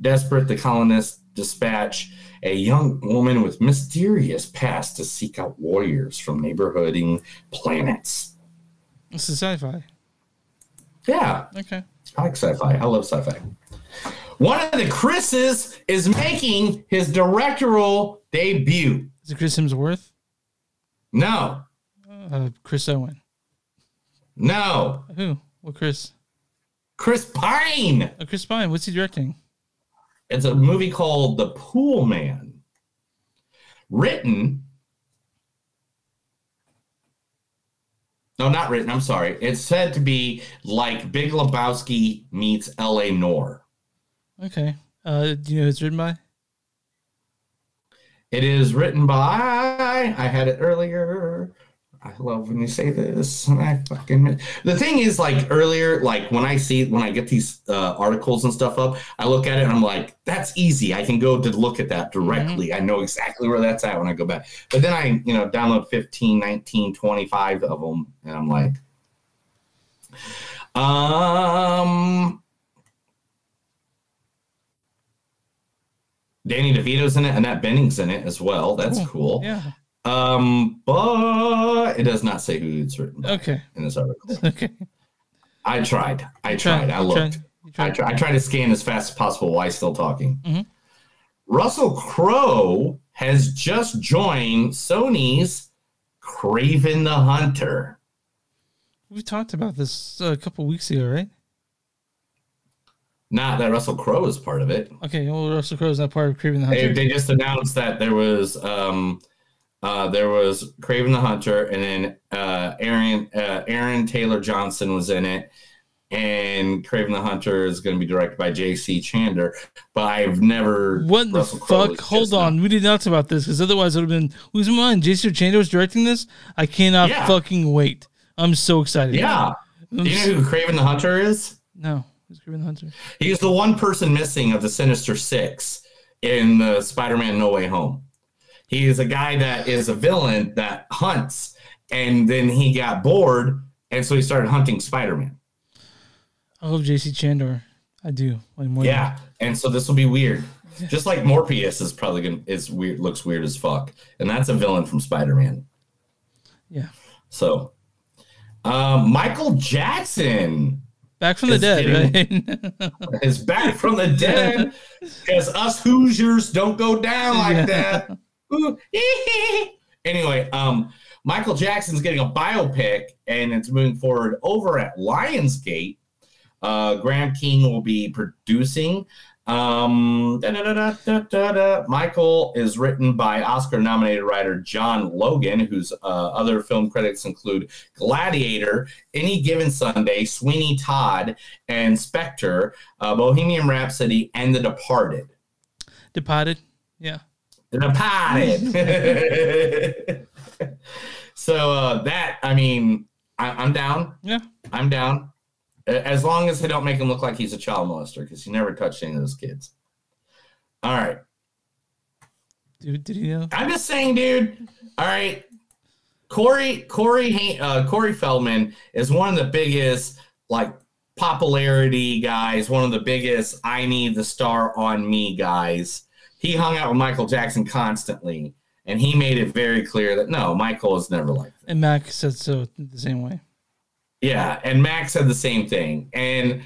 desperate. The colonists dispatch a young woman with mysterious past to seek out warriors from neighborhooding planets. This is sci-fi. Yeah, Okay. I like sci-fi. I love sci-fi. One of the Chris's is making his directorial debut. Is it Chris Hemsworth? No, Uh, Chris Owen. no, Who? What Chris? Chris Pine. Uh, Chris Pine. What's he directing? It's a movie called The Pool Man. Written. No, not written. I'm sorry. It's said to be like Big Lebowski meets L.A. Noir. Okay. Uh, do you know who it's written by? It is written by. I had it earlier. I love when you say this. I fucking. The thing is, like earlier, like when I see when I get these uh, articles and stuff up, I look at it and I'm like, that's easy. I can go to look at that directly. I know exactly where that's at when I go back. But then I, you know, download 15, 19, 25 of them, and I'm like, um. Danny DeVito's in it, Annette Bening's in it as well. That's cool. Yeah. Um, but it does not say who it's written Okay. in this article. Okay. I tried. I tried. tried. I looked. tried. I, tried. I tried to scan as fast as possible while still talking. Mhm. Russell Crowe has just joined Sony's Kraven the Hunter. We talked about this a couple weeks ago, right? Not that Russell Crowe is part of it. Okay. Well, Russell Crowe is not part of Kraven the Hunter. they just announced that there was um, uh, there was Kraven the Hunter, and then uh, Aaron uh, Aaron Taylor Johnson was in it, and Kraven the Hunter is going to be directed by J.C. Chandor. But I've never What the Russell Crowe fuck? Hold on. We did not talk about this because otherwise it would have been who's in mind? Jason Chandler was directing this. I cannot Yeah. fucking wait. I'm so excited. Yeah. I'm Do you know who Kraven the Hunter is? No, who's Kraven the Hunter? He's the one person missing of the Sinister Six in the Spider-Man No Way Home. He is a guy that is a villain that hunts, and then he got bored, and so he started hunting Spider-Man. I love JC Chandor. I do. Like more Yeah, and so this will be weird. Just like Morbius is probably gonna is weird, looks weird as fuck, and that's a villain from Spider-Man. Yeah. So, um, Michael Jackson Back from the dead, getting- right? is back from the dead because us Hoosiers don't go down like that. Anyway, um, Michael Jackson's getting a biopic and it's moving forward over at Lionsgate. Uh, Graham King will be producing. Um, da-da-da-da-da-da. Michael is written by Oscar nominated writer John Logan, whose uh, other film credits include Gladiator, Any Given Sunday, Sweeney Todd, and Spectre, uh, Bohemian Rhapsody, and The Departed. Departed. Yeah. The Departed. so uh, that I mean, I, I'm down. Yeah. I'm down. As long as they don't make him look like he's a child molester, because he never touched any of those kids. All right. Dude, did he know? I'm just saying, dude. All right. Corey Corey uh, Corey Feldman is one of the biggest like popularity guys, one of the biggest I need the star on me guys. He hung out with Michael Jackson constantly, and he made it very clear that no, Michael is never like that. And Mac said so the same way. Yeah, and Max said the same thing. And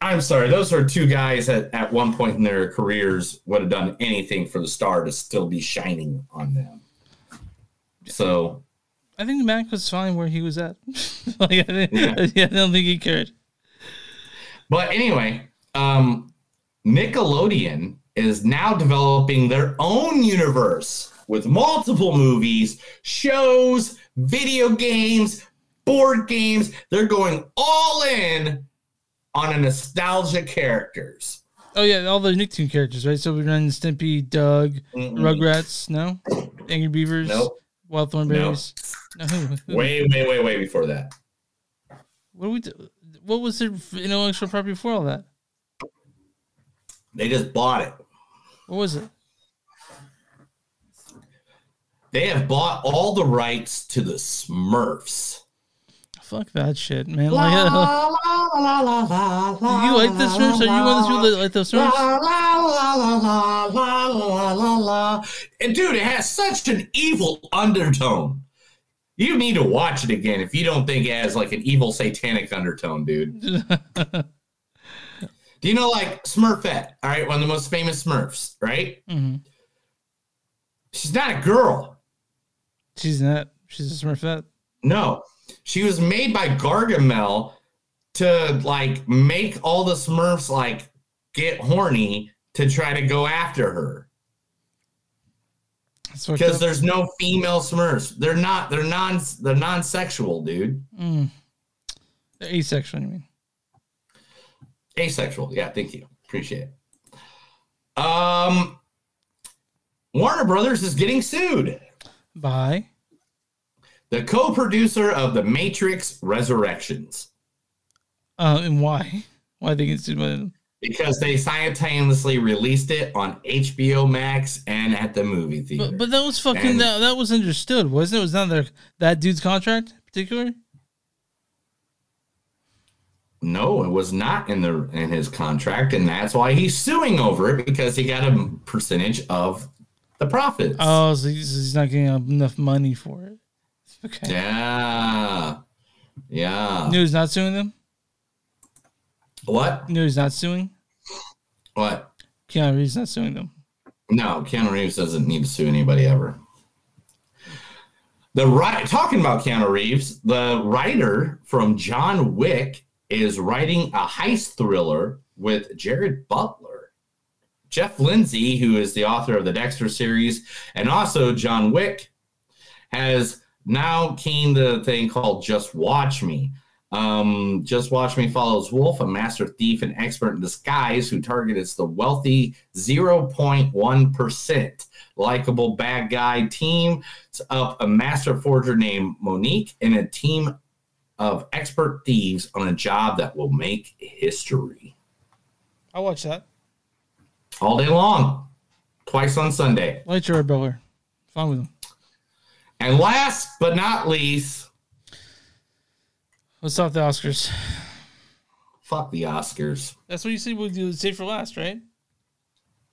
I'm sorry, those are two guys that at one point in their careers would have done anything for the star to still be shining on them. So I think Mac was fine where he was at. like, I, Yeah. yeah, I don't think he cared. But anyway, um, Nickelodeon is now developing their own universe with multiple movies, shows, video games, board games. They're going all in on a nostalgia characters. Oh yeah, all the Nicktoon characters, right? So we run Stimpy, Doug, Mm-mm. Rugrats, no, Angry Beavers, Nope. Wild Thornberrys. No. who- Way, way, way, way before that. What do we? Do? What was their intellectual property before all that? They just bought it. What was it? They have bought all the rights to the Smurfs fuck that shit, man. La, la, la, you like the Smurfs? Are you one of those like the Smurfs? La, la, la, la, la, la, la, la. And dude, it has such an evil undertone. You need to watch it again if you don't think it has like an evil satanic undertone, dude. Do you know like Smurfette? All right, one of the most famous Smurfs, right? Mm-hmm. She's not a girl. She's not. She's a Smurfette. No, she was made by Gargamel to like make all the Smurfs like get horny to try to go after her because there's no female Smurfs. They're not. They're non. They're non-sexual, dude. Mm. They're asexual. You mean? Asexual. Yeah. Thank you. Appreciate it. Um, Warner Brothers is getting sued. By The co-producer of The Matrix Resurrections. uh, and why? Why they get sued by them? because they simultaneously released it on HBO Max and at the movie theater. But, but that was fucking And- that, that was understood, wasn't it? Was not their that dude's contract particularly? no, it was not in the in his contract, and that's why he's suing over it because he got a percentage of the profits. Oh, so he's, he's not getting enough money for it. Okay. yeah, yeah. He's not suing them. What? He's not suing. What? Keanu Reeves not suing them. No, Keanu Reeves doesn't need to sue anybody ever. The right talking about Keanu Reeves, the writer from John Wick is writing a heist thriller with Gerard Butler. Jeff Lindsay, who is the author of the Dexter series and also John Wick, has now came the thing called Just Watch Me. Um, Just Watch Me follows Wolf, a master thief and expert in disguise who targets the wealthy 0.1% likable bad guy team of a master forger named Monique and a team of expert thieves on a job that will make history I'll watch that. all day long, twice on Sunday. Gerard Butler. Fine with him. And last but not least, what's up, the Oscars. fuck the Oscars. That's what you said we'll do save for last, right?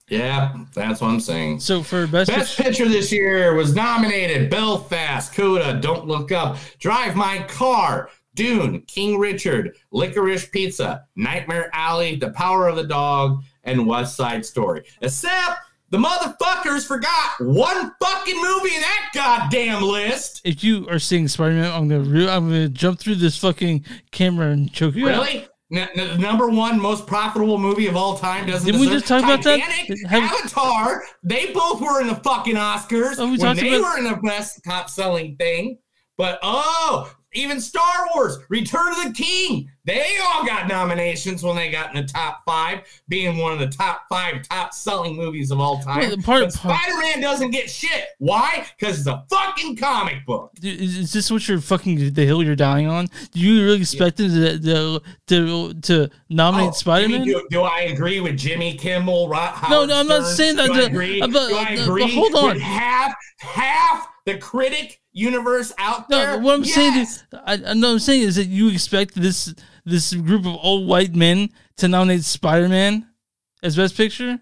Yeah, that's what I'm saying. So for best, Best picture this year was nominated Belfast, Coda, Don't Look Up, Drive My Car, Dune, King Richard, Licorice Pizza, Nightmare Alley, The Power of the Dog, and West Side Story. Except the motherfuckers forgot one fucking movie in that goddamn list. if you are seeing Spider Man, I'm gonna re- I'm gonna jump through this fucking camera and choke you out. Really? N- n- number one most profitable movie of all time doesn't Didn't we just talk about that? Titanic, Have- Avatar, they both were in the fucking Oscars Oh, we when they about- were in the best top selling thing. But oh, even Star Wars, Return of the King, they all got nominations when they got in the top five, being one of the top five top selling movies of all time. Well, part- Spider Man doesn't get shit. Why? Because it's a fucking comic book. Is, is this what you're fucking the hill you're dying on? Do you really expect them to to to, to nominate Oh, Spider Man? Do, do I agree with Jimmy Kimmel? Ro- No, no, I'm not saying that Do I agree? uh, but- do I uh, but hold on. with half half the critic universe out No, there? what I'm saying is, I, what I'm saying is that you expect this this group of old white men to nominate Spider Man as Best Picture?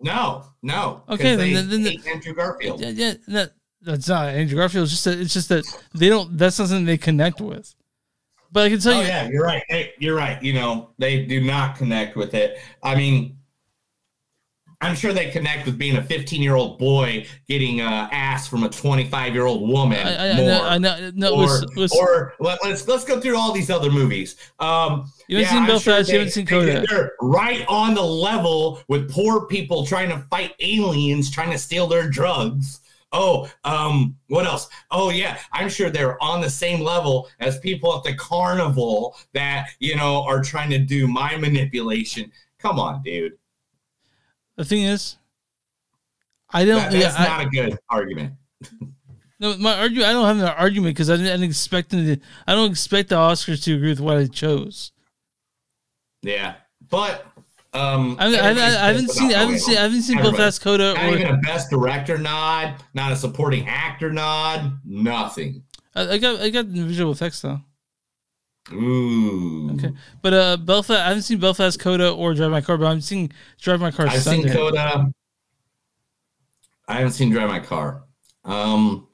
no, no. Okay, they then- then- Andrew Garfield. Yeah, yeah, that, that's not Andrew Garfield. It's just that it's just that they don't. That's not something they connect with. But I can tell Oh you, yeah, you're right. Hey, you're right. You know, they do not connect with it. I mean, I'm sure they connect with being a 15 year old boy getting uh, ass from a 25 year old woman. I, I, I more. I know, no, or, was, was, or let, us let's go through all these other movies. Um, You haven't seen I'm Belfast, you they- haven't seen they-. They're right on the level with poor people trying to fight aliens trying to steal their drugs. Oh, um, what else? Oh, yeah, I'm sure they're on the same level as people at the carnival that you know are trying to do my manipulation. Come on, dude. The thing is, I don't. That, that's I- not a good argument. No, my argument. I don't have an argument because I didn't, I didn't expect them to. I don't expect the Oscars to agree with what I chose. Yeah, but um, I, I, I, I haven't seen. I haven't seen. I haven't seen Everybody. Belfast Coda Not even a best director nod, not a supporting actor nod, nothing. I, I got. I got the visual effects though. Ooh. Okay, but uh, Belfast. I haven't seen Belfast Coda or Drive My Car, but I'm seeing Drive My Car. I've Sunday. seen Coda. I haven't seen Drive My Car. Um,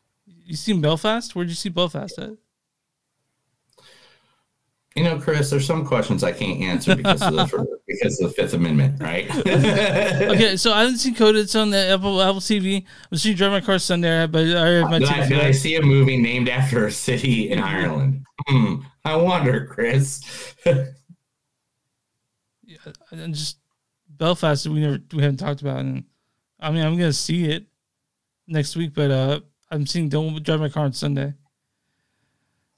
You seen Belfast? Where'd you see Belfast at? You know, Chris, there's some questions I can't answer because of the because of the Fifth Amendment, right? okay, so I haven't seen Coda. It's on the Apple Apple TV. I'm seeing Drive My Car Sunday, but I have my Did TV. I, did I see a movie named after a city in Ireland? Hmm. I wonder, Chris. yeah, and just Belfast we never we haven't talked about and I mean I'm gonna see it next week but uh I'm seeing Don't Drive My Car on Sunday.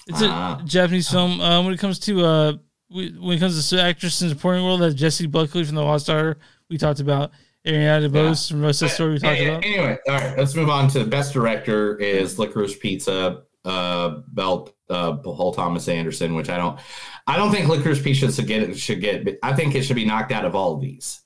It's a Ah. Japanese film. Uh, when it comes to uh we- when it comes to actress in the supporting role, that's Jessie Buckley from The Lost Daughter. We talked about Ariana DeBose from West Side Story. We talked Any- about. Anyway, all right, let's move on to best director is Licorice Pizza, uh, Belt, uh, Paul Thomas Anderson, which I don't, I don't think Licorice Pizza should get should get. I think it should be knocked out of all of these.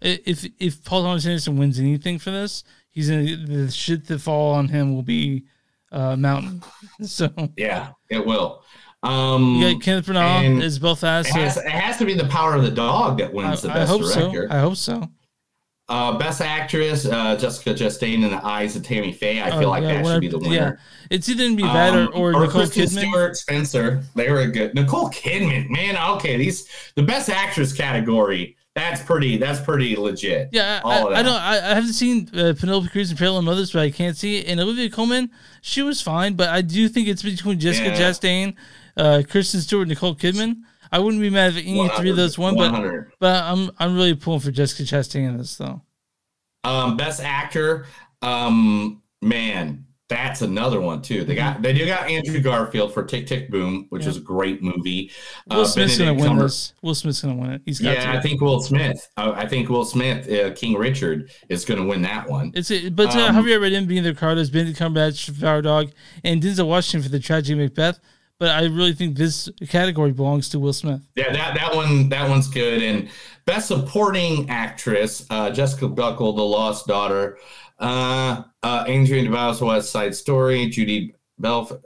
If if Paul Thomas Anderson wins anything for this, he's gonna the shit that fall on him will be uh mountain. So Yeah, it will. Um, you got Kenneth Branagh as Belfast. It has, it has to be the power of the dog that wins the I, I best hope director. so. I hope so. Uh, best actress, uh, Jessica Chastain in the eyes of Tammy Faye. I Oh, feel like yeah, that should be the yeah. winner. It's either gonna be that Um, or, or, Nicole Kristen Kidman. Stewart, Spencer. They were good. Nicole Kidman, man. Okay, these the best actress category. That's pretty. That's pretty legit. Yeah, I, I, I don't. I, I haven't seen uh, Penelope Cruz and Parallel Mothers, but I can't see it. And Olivia Colman, she was fine, but I do think it's between Jessica Yeah. Chastain, uh, Kristen Stewart, Nicole Kidman. I wouldn't be mad if any three of those won, but 100. but I'm I'm really pulling for Jessica Chastain in this though. Um, best actor. Um, man, that's another one too. They got they do got Andrew Garfield for Tick Tick Boom, which Yeah. is a great movie. Will Uh, Smith's gonna Benedict win Cumber- this. Will Smith's gonna win it. He's got Yeah. I think Will Smith. Uh, I think Will Smith, uh, King Richard, is going to win that one. It's a, but uh, Um, Javier Bardem being the Carlos, Benedict Cumberbatch, Devour Dog, and Denzel Washington for the tragedy Macbeth. But I really think this category belongs to Will Smith. Yeah, that that one that one's good. And best supporting actress, uh, Jessica Buckle, The Lost Daughter, uh, uh, Adrian DeVos, West Side Story, Judy Belf.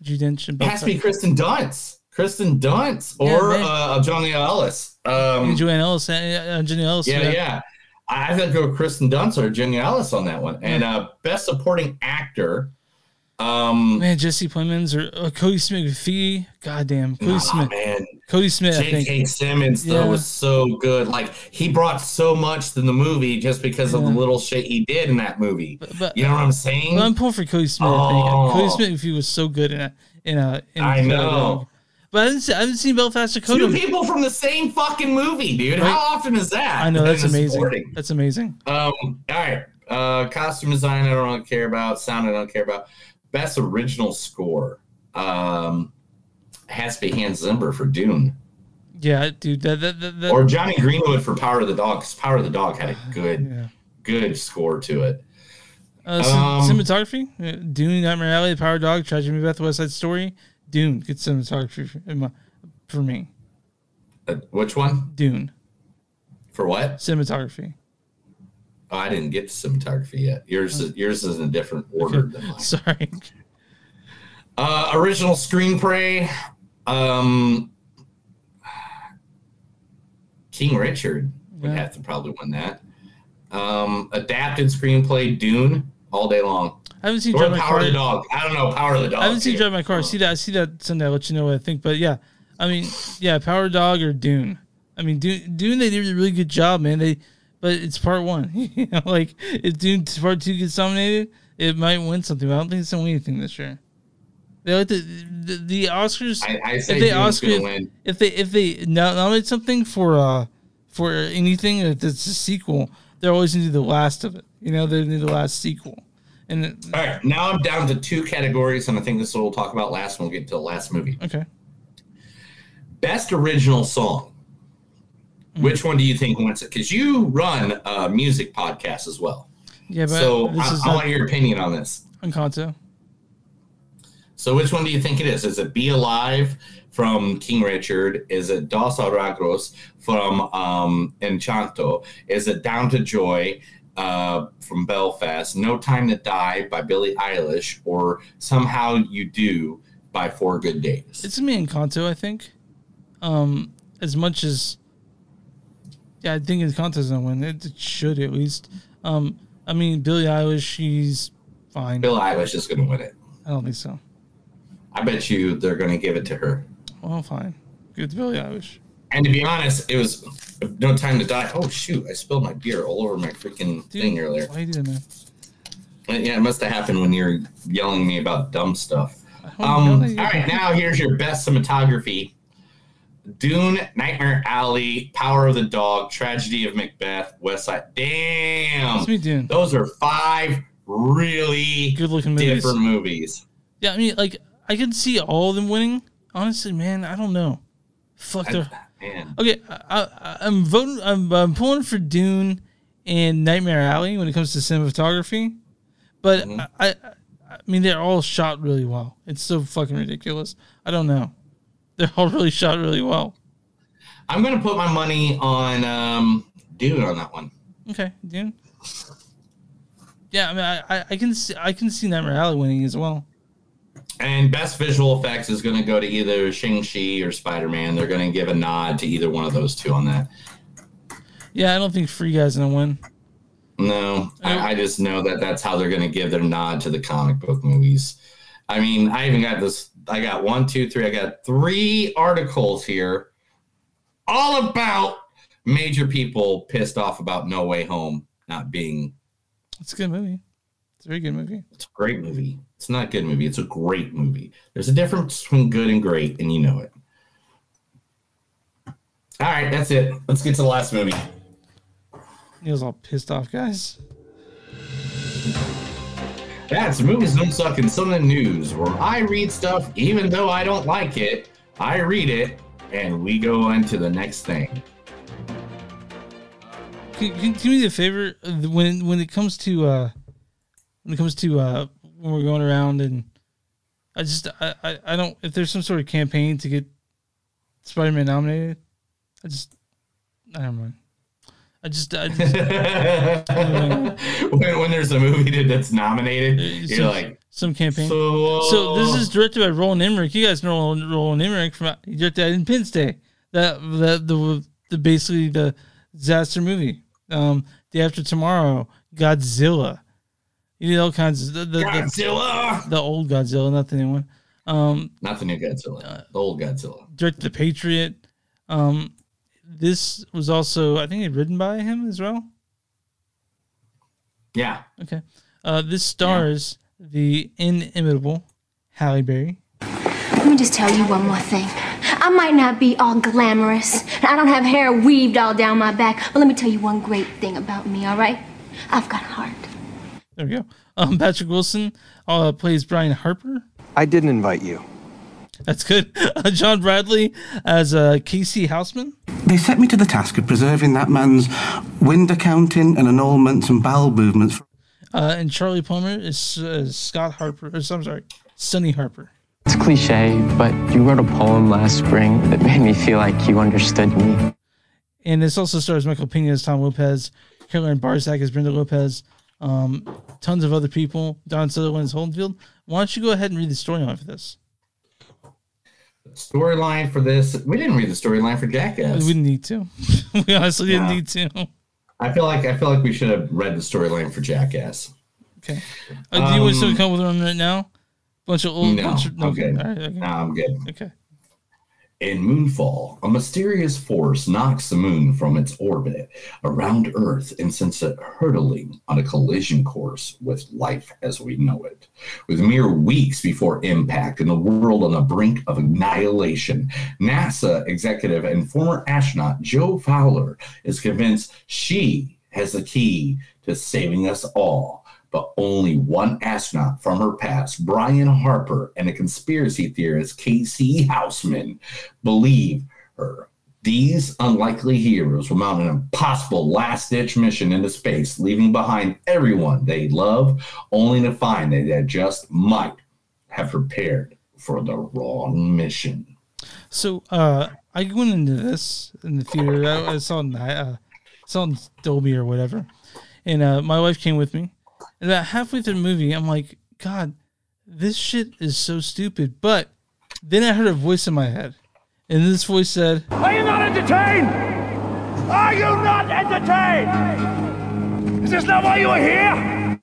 Judy It has to be Kristen Dunst, Kristen Dunst, or man. uh, Johnny Ellis. Um, Joanne Ellis, uh, uh, Jenny Ellis. yeah, yeah. I I think go Kristen Dunst or Jenny Ellis on that one. And uh, best supporting actor. Um, Man, Jesse Plemons or uh, Cody Smith McPhee. Goddamn, Cody Nah, Smith. man. Cody Smith. J.K. Simmons though Yeah. was so good. Like he brought so much to the movie just because of the little shit he did in that movie. but- you know what I'm saying? I'm pulling for Cody Smith. Oh. Cody Smith McPhee was so good in a in a. In a I know. But I haven't, seen, I haven't seen Belfast Dakota. Two people from the same fucking movie, dude. Right. How often is that? I know that's amazing. supporting? That's amazing. Um, all right. Uh, costume design, I don't care about. Sound, I don't care about. Best original score. Um, has to be Hans Zimmer for Dune. Yeah, dude. That, that, that or Jonny Greenwood for Power of the Dog, because Power of the Dog had a good, Yeah. good score to it. Uh, Um, cinematography, uh, Dune, Nightmare Alley, Power Dog, Tragedy Macbeth, West Side Story, Dune. Good cinematography for, for me. Uh, which one? Dune For what? cinematography. Oh, I didn't get to cinematography yet. Yours, is, yours is in a different order than mine. Sorry. Uh, original screenplay. Um, King Richard would Yeah. have to probably win that. Um, adapted screenplay Dune all day long. I haven't seen Or Drive My Power the Dog. I don't know. Power of the Dog. I haven't seen. Drive My Car. I see that. I see that Sunday. I'll let you know what I think. But yeah, I mean, yeah, Power Dog or Dune. I mean, Dune. Dune. They did a really good job, man. They, but it's part one. you know, like if Dune part two gets nominated, it might win something. But I don't think it's gonna win anything this year. They like the the, the Oscars. I, I say if they Oscar, win. if they if they no- nominate something for uh for anything that's a sequel, they're always gonna do the last of it. You know, they're gonna do the last sequel. And it- All right, now I'm down to two categories, and I think this is what we'll talk about last. And we'll get to the last movie. okay, Best original song. Hmm. Which one do you think wins it? Because you run a music podcast as well. yeah, but so this I, is I want your opinion on this. Encanto. So which one do you think it is? Is it Be Alive from King Richard? Is it Dos Aragos from um, Encanto? Is it Down to Joy uh, from Belfast? No Time to Die by Billie Eilish? Or Somehow You Do by Four Good Days? It's gonna be Encanto, I think. Um, as much as yeah, I think Encanto's gonna win. It, it should at least. Um, I mean, Billie Eilish, she's fine. Billie Eilish is going to win it. I don't think so. I bet you they're going to give it to her. Well, fine. Good to Billie Eilish. And to be honest, it was No Time to Die. Oh, shoot. I spilled my beer all over my freaking Dude, thing earlier. Why you doing that? Yeah, it must have happened when you were yelling me about dumb stuff. Um, all right, now here's your best cinematography Dune, Nightmare Alley, Power of the Dog, Tragedy of Macbeth, West Side. Damn. Me doing? Those are five really Good looking movies. different movies. Yeah, I mean, like I can see all of them winning. Honestly, man, I don't know. Fuck, they're Man. okay. I, I, I'm voting. I'm, I'm pulling for Dune and Nightmare Alley when it comes to cinematography, but Mm-hmm. I, I, I mean, they're all shot really well. It's so fucking ridiculous. I don't know. They're all really shot really well. I'm going to put my money on um, Dune on that one. Okay, Dune. Yeah, I mean, I, I, can see I can see Nightmare Alley winning as well. And best visual effects is going to go to either Shang-Chi or Spider-Man. They're going to give a nod to either one of those two on that. Yeah, I don't think Free Guy's gonna win. No, I, I just know that that's how they're going to give their nod to the comic book movies. I mean, I even got this. I got one, two, three. I got three articles here, all about major people pissed off about No Way Home not being. It's a good movie. It's a very good movie. It's a great movie. It's not a good movie. It's a great movie. There's a difference between good and great, and you know it. All right, that's it. Let's get to the last movie. Neil's all pissed off, guys. That's Movies Don't Suck and Some of the News, where I read stuff even though I don't like it. I read it, and we go on to the next thing. Can, can, you do me a favor when when it comes to uh when it comes to uh when we're going around and I just I, I, I don't if there's some sort of campaign to get Spider-Man nominated, I just I don't know. I just I just there's a movie that- that's nominated, you're some, like, some campaign. so, So this is directed by Roland Emmerich. You guys know Roland, Emmerich from he directed that Independence Day. That that the the basically the disaster movie. Um, Day After Tomorrow, Godzilla. You did all kinds of the, the, the, Godzilla! the old Godzilla, not the new one. Um, not the new Godzilla, the old Godzilla. directed The Patriot. Um, this was also I think it written by him as well. Yeah. Okay. Uh, this stars the inimitable Halle Berry. Let me just tell you one more thing. I might not be all glamorous, and I don't have hair weaved all down my back, but let me tell you one great thing about me, all right? I've got heart. There we go. Um, Patrick Wilson uh, plays Brian Harper. I didn't invite you. That's good. Uh, John Bradley as uh, Casey Houseman. They set me to the task of preserving that man's wind accounting and annulments and bowel movements. Uh, and Charlie Plummer is uh, Scott Harper. Or, I'm sorry, Sonny Harper. It's cliche, but you wrote a poem last spring that made me feel like you understood me. And this also stars Michael Pena as Tom Lopez, Carolina Bartczak as Brenda Lopez, um, tons of other people. Don Sutherland as Holdfield. Why don't you go ahead and read the storyline for this? Storyline for this. We didn't read the storyline for Jackass. We didn't need to. we honestly didn't No. need to. I feel like I feel like we should have read the storyline for Jackass. Okay. Uh, do you want to Um, come with one right now? Bunch of old. No, bunch of, good. All right, okay. No, I'm good. Okay. In Moonfall, a mysterious force knocks the moon from its orbit around Earth and sends it hurtling on a collision course with life as we know it. With mere weeks before impact and the world on the brink of annihilation, NASA executive and former astronaut Jo Fowler is convinced she has the key to saving us all but only one astronaut from her past, Brian Harper, and a conspiracy theorist, Casey Houseman, believe her. These unlikely heroes will mount an impossible last ditch mission into space, leaving behind everyone they love, only to find that they just might have prepared for the wrong mission. So uh, I went into this in the theater. I, saw it uh, saw it in Dolby or whatever, and uh, my wife came with me. And about halfway through the movie, I'm like, God, this shit is so stupid. But then I heard a voice in my head, and this voice said, Are you not entertained? Are you not entertained? Is this not why you are here?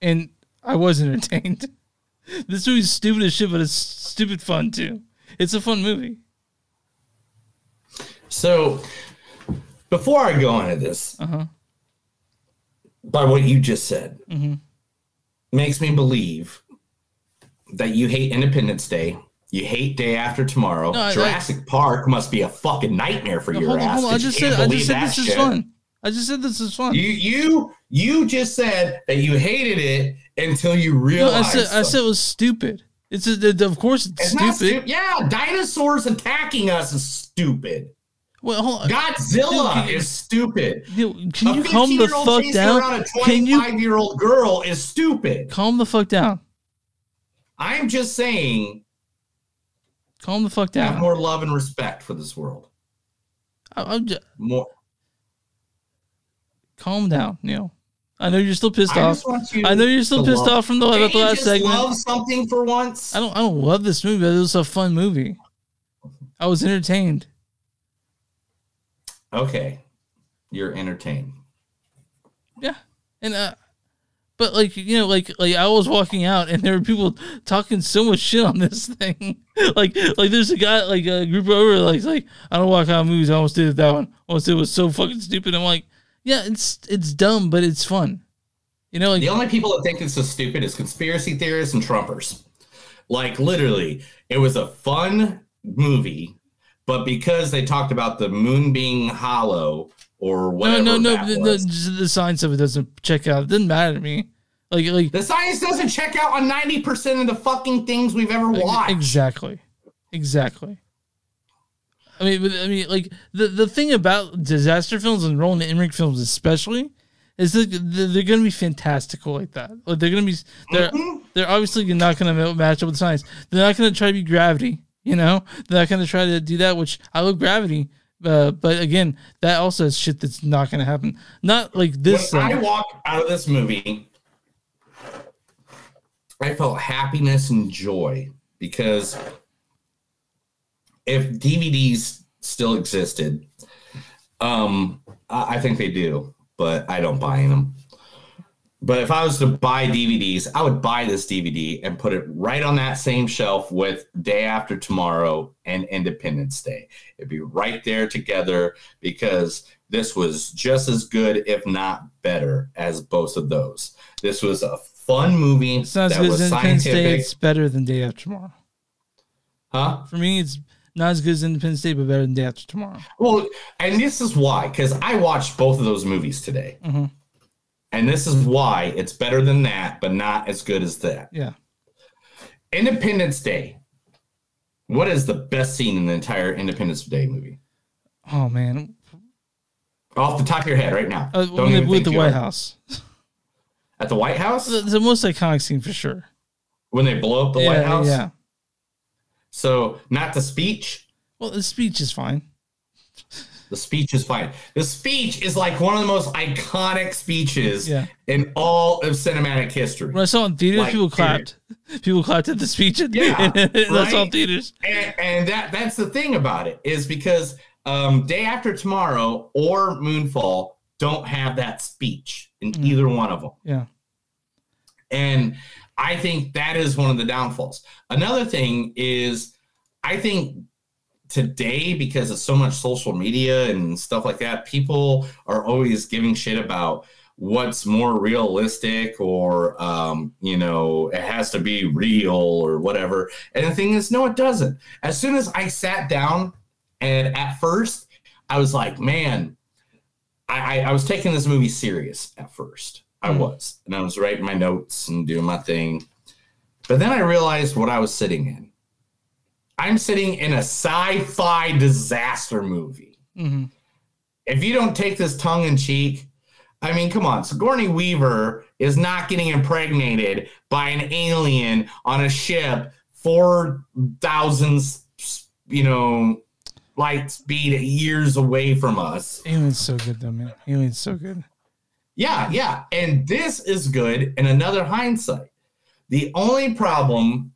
and I was entertained. this movie's stupid as shit, but it's stupid fun too. It's a fun movie. So, before I go into this, Uh-huh. By what you just said, Mm-hmm. makes me believe that you hate Independence Day. You hate Day After Tomorrow. No, I- I- Jurassic Park must be a fucking nightmare for No, your hold on, ass. hold on. I just said I just said this is fun. I just said this is fun. You you you just said that you hated it until you no, I realized. said I said it was stupid. It's a, of course it's, it's stupid. stupid. Yeah, dinosaurs attacking us is stupid. Well, hold on. Godzilla Dude, is stupid. Dude, can you calm the fuck down? Around a Can you 25 year old girl is stupid. calm the fuck down? I'm just saying, Calm the fuck down. have more love and respect for this world. I, am just, More. calm down, Neil. I know you're still pissed I off. just want you I know you're still pissed love- off from the Can't the last segment. Love something for once. I don't. I don't love this movie, but it was a fun movie. I was entertained. Okay, you're entertained. Yeah, and uh, but like you know, like like I was walking out, and there were people talking so much shit on this thing. like like there's a guy like a group over like like I don't watch out of movies. I almost did that one. I almost did it was so fucking stupid. I'm like, yeah, it's it's dumb, but it's fun. You know, like The only people that think it's so stupid is conspiracy theorists and Trumpers. Like literally, it was a fun movie, but because they talked about the moon being hollow or no whatever, no no that the, the, the science of it doesn't check out. It doesn't matter to me. Like like the science doesn't check out on ninety percent of the fucking things we've ever watched. Exactly. Exactly. I mean, but, I mean, like the the thing about disaster films and Roland Emmerich films, especially, is that they're, they're going to be fantastical like that. Like they're going to be they're Mm-hmm. they're obviously not going to match up with science. They're not going to try to be Gravity. You know, they're not going to try to do that. Which I love Gravity. Uh, but again, that also is shit that's not going to happen. Not like this. when I walk out of this movie, I felt happiness and joy because if DVDs still existed, um, I I think they do, but I don't buy them. But if I was to buy DVDs, I would buy this DVD and put it right on that same shelf with Day After Tomorrow and Independence Day. It'd be right there together because this was just as good, if not better, as both of those. This was a fun movie it's not as that good was as Independence Day. It's better than Day After Tomorrow. Huh? For me, it's not as good as Independence Day, but better than Day After Tomorrow. Well, and this is why, because I watched both of those movies today. Mm-hmm. And this is why it's better than that, but not as good as that. Yeah. Independence Day What is the best scene in the entire Independence Day movie? Oh man, Off the top of your head, right now. uh, Don't with, the White. House, At the White House? the, the most iconic scene for sure. When they blow up the yeah, White House? yeah. So, not the speech. Well, the speech is fine. The speech is fine. The speech is like one of the most iconic speeches Yeah. in all of cinematic history. When I saw it in theaters, Like, people period. clapped. People clapped at the speech. And, Yeah, and I saw it in right? theaters. And, and that that's the thing about it is because um, Day After Tomorrow or Moonfall don't have that speech in Mm. either one of them. Yeah. And I think that is one of the downfalls. Another thing is, I think today, because of so much social media and stuff like that, people are always giving shit about what's more realistic or, um, you know, it has to be real or whatever. And the thing is, no, it doesn't. As soon as I sat down and at first I was like, man, I, I, I was taking this movie serious at first. I Mm. was. And I was writing my notes and doing my thing. But then I realized what I was sitting in. I'm sitting in a sci fi disaster movie. hmm If you don't take this tongue in cheek, I mean, come on. Sigourney Weaver is not getting impregnated by an alien on a ship 4,000, you know, light speed years away from us. Alien's so good though, man. Alien's so good. Yeah, yeah. And this is good And another hindsight. The only problem,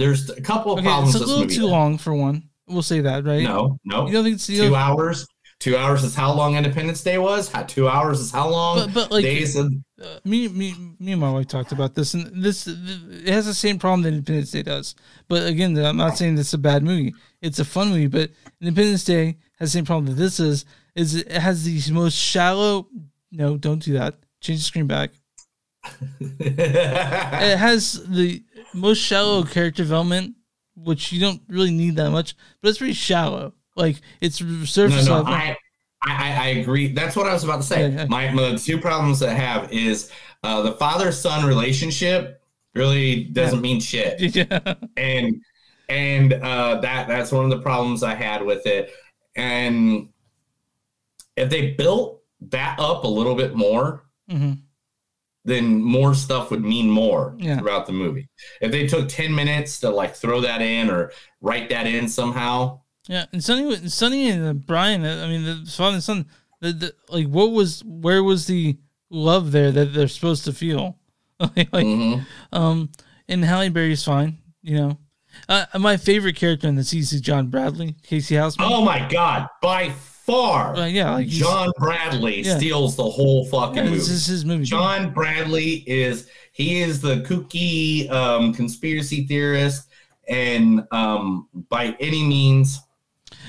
there's a couple of Okay, problems. it's a this little too has. long for one. We'll say that, right? No, no. You don't think it's two hours? Two hours is how long Independence Day was. How, two hours is how long But, but like days of uh, me, me, me and my wife talked about this, and this it has the same problem that Independence Day does. But again, I'm not saying it's a bad movie. It's a fun movie, but Independence Day has the same problem that this is. Is it has the most shallow. No, don't do that. Change the screen back. it has the most shallow character development, which you don't really need that much, but it's pretty shallow. Like it's no, surface no. level. I, I, I agree. That's what I was about to say. My, my two problems I have is uh, the father son relationship really doesn't mean shit. yeah. and and uh, that that's one of the problems I had with it. And if they built that up a little bit more, hmm then more stuff would mean more Yeah. throughout the movie. If they took ten minutes to like throw that in or write that in somehow, Yeah, and Sonny, Sonny and uh, Brian. uh, I mean, the father and son. The, the, like, what was where was the love there that they're supposed to feel? like, Mhm. um, and Halle Berry's fine. You know, uh, my favorite character in the series is John Bradley, K.C. Houseman. oh my god, by far, Uh, yeah, like John Bradley Yeah. steals the whole fucking Yeah, movie. this is his movie. John Bradley is he is the kooky um, conspiracy theorist, and um, by any means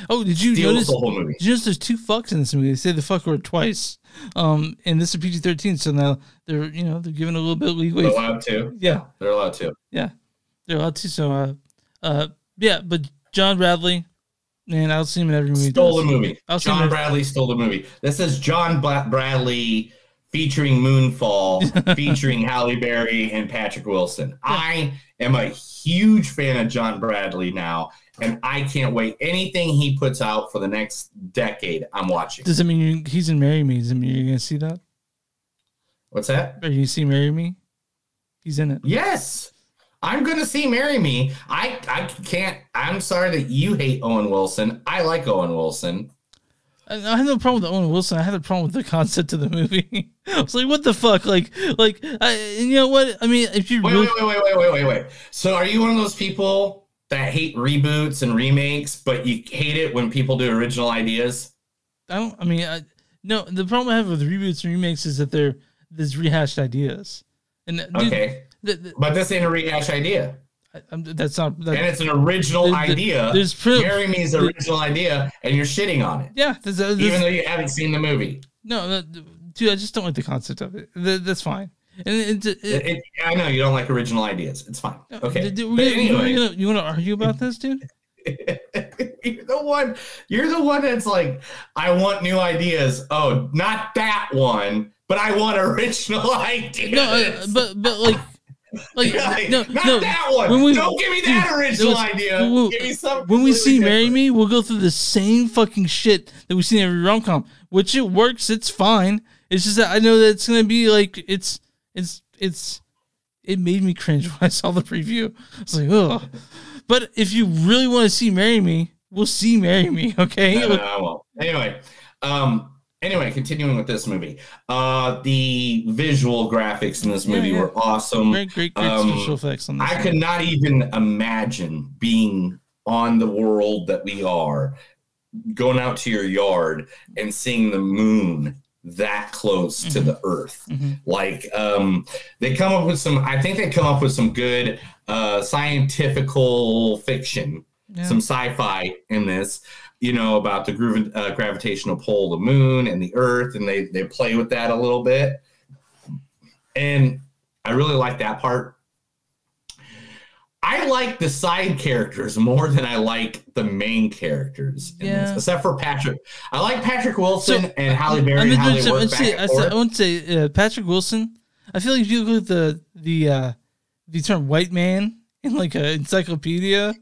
Oh, did you notice? the whole movie. Did you notice there's two fucks in this movie? They say the fuck word twice. Um, and this is PG thirteen, so now they're you know they're giving a little bit of leeway. They're allowed to. Yeah. they're allowed to. Yeah, they're allowed to. So, uh, uh, yeah, but John Bradley, man, I'll see him in every movie. he Stole the movie. I'll John Bradley stole the movie. This is John Bla- Bradley featuring Moonfall, featuring Halle Berry and Patrick Wilson. I am a huge fan of John Bradley now, and I can't wait. Anything he puts out for the next decade, I'm watching. Does it mean you, he's in Marry Me? Does it mean you're gonna see that? What's that? Are you see Marry Me? He's in it. Yes. I'm gonna see Marry Me. I I can't. I'm sorry that you hate Owen Wilson. I like Owen Wilson. I, I have no problem with Owen Wilson. I had a problem with the concept of the movie. I was like, what the fuck? Like, like, I, you know what? I mean, if you Wait, really, wait, wait, wait, wait, wait, wait. So are you one of those people that hate reboots and remakes, but you hate it when people do original ideas? I don't. I mean, I, no. The problem I have with reboots and remakes is that they're there's rehashed ideas, and uh, dude, Okay. th- th- But this ain't a rehash idea. I- I'm- that's not. That, And it's an original There- there- idea. there's proof. Marry Me is the original idea, and you're shitting on it. yeah, there's, there's, Even though you haven't seen the movie. no, that, dude, I just don't like the concept of it. That, that's fine. And it, it, It, it- I know you don't like original ideas. It's fine. Okay. Dude, But we're gonna- you, anyway. wanna, you want to argue about this, dude? you're the one you're the one that's like i want new ideas oh not that one but i want original ideas No, uh, but but like Like, Like, no, not no. that one. Don't give me that original idea. Give me something When we see completely "Marry Me," we'll go through the same fucking shit that we see in every rom com, which it works. It's fine. It's just that I know that it's gonna be like it's it's it's. It made me cringe when I saw the preview. It's like, oh. But if you really want to see "Marry Me," we'll see "Marry Me." Okay. No, no, I won't. Anyway, um, anyway, continuing with this movie, uh, the visual graphics in this movie yeah. were awesome. Great, great, great Um, special effects on this. I could not even imagine being on the world that we are, going out to your yard and seeing the moon that close to Mm-hmm. the earth. Like um they come up with some I think they come up with some good uh scientifical fiction, Yeah. some sci-fi in this, you know, about the groove, uh, gravitational pull of the moon and the earth and they they play with that a little bit. And I really like that part. I like the side characters more than I like the main characters. in this, Yeah. except for Patrick. I like Patrick Wilson and Halle Berry I'm and how say- work I'd back say, I, say. I say uh, Patrick Wilson. I feel like if you look at the the uh, the term white man in like an encyclopedia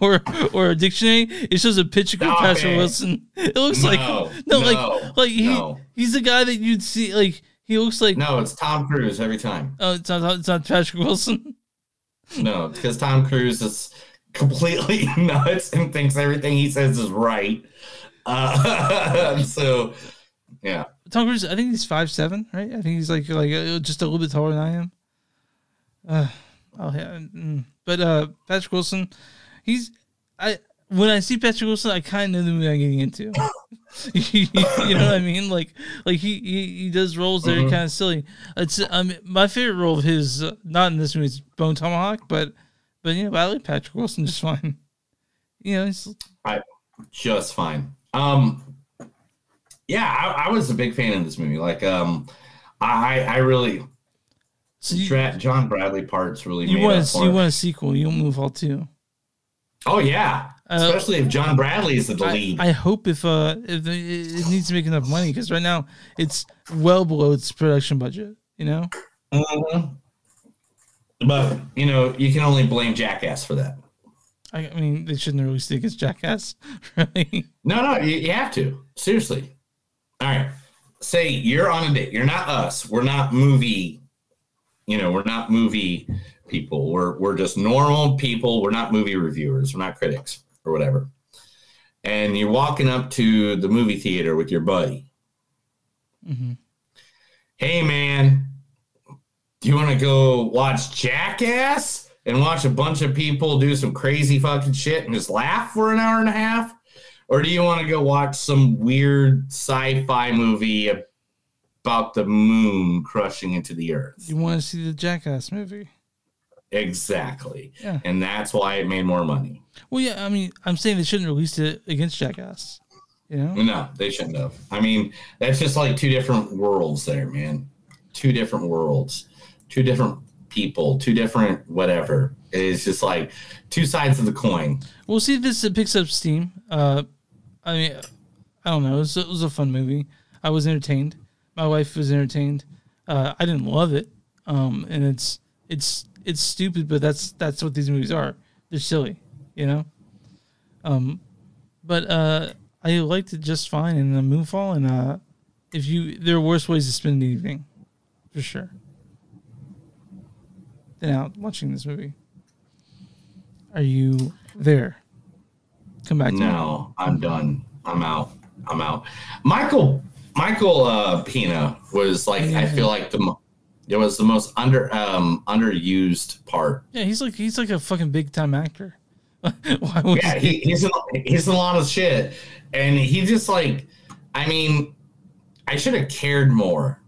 or or a dictionary, it shows a picture of Stop Patrick it. Wilson. It looks like No, no, no, like like he no. he's the guy that you'd see like he looks like No, it's Tom Cruise every time. oh it's not it's not Patrick Wilson. No, because Tom Cruise is completely nuts and thinks everything he says is right. Uh, so, yeah. Tom Cruise, I think he's five seven, right? I think he's like like uh, just a little bit taller than I am. Uh, oh yeah, mm. But uh, Patrick Wilson, he's I when I see Patrick Wilson, I kind of know the movie I'm getting into. you know what I mean? Like like he he, he does roles that are Mhm. kind of silly. It's um my favorite role of his, uh, not in this movie, is Bone Tomahawk, but but you know I like Patrick Wilson just fine. You know, he's I just fine. Um, yeah, I, I was a big fan of this movie. Like, um, I I really So you- John Bradley parts really you want to you want a sequel? You don't move all two. Oh yeah, Uh, especially if John Bradley is the lead. I hope if uh if it, it needs to make enough money because right now it's well below its production budget. You know. Mhm. But you know, you can only blame Jackass for that. I, I mean, they shouldn't released it against Jackass. Really. No, no, you, you have to. Seriously. All right. Say you're on a date. You're not us. We're not movie, you know, we're not movie people. We're we're just normal people. We're not movie reviewers. We're not critics or whatever. And you're walking up to the movie theater with your buddy. Mm-hmm. Hey man, do you want to go watch Jackass and watch a bunch of people do some crazy fucking shit and just laugh for an hour and a half? Or do you want to go watch some weird sci-fi movie about the moon crushing into the earth? You want to see the Jackass movie? Exactly. Yeah. And that's why it made more money. Well, yeah. I mean, I'm saying they shouldn't release it against Jackass. You know. No, they shouldn't have. I mean, that's just like two different worlds there, man. Two different worlds, two different people, two different whatever. It's just like two sides of the coin. We'll see if this picks up steam. Uh, I mean, I don't know. It was, it was a fun movie. I was entertained. My wife was entertained. Uh, I didn't love it, um, and it's it's it's stupid, but that's that's what these movies are. They're silly, you know. Um, but uh, I liked it just fine in the Moonfall, and uh, if you there are worse ways to spend the evening, for sure. Than out watching this movie. Are you there? Come back. No, I'm done. I'm out. I'm out. Michael Michael uh, Pena was like I feel like the it was the most under um underused part. Yeah, he's like he's like a fucking big time actor. Why would Yeah, he, he's in, he's in a lot of shit, and he just like I mean, I should have cared more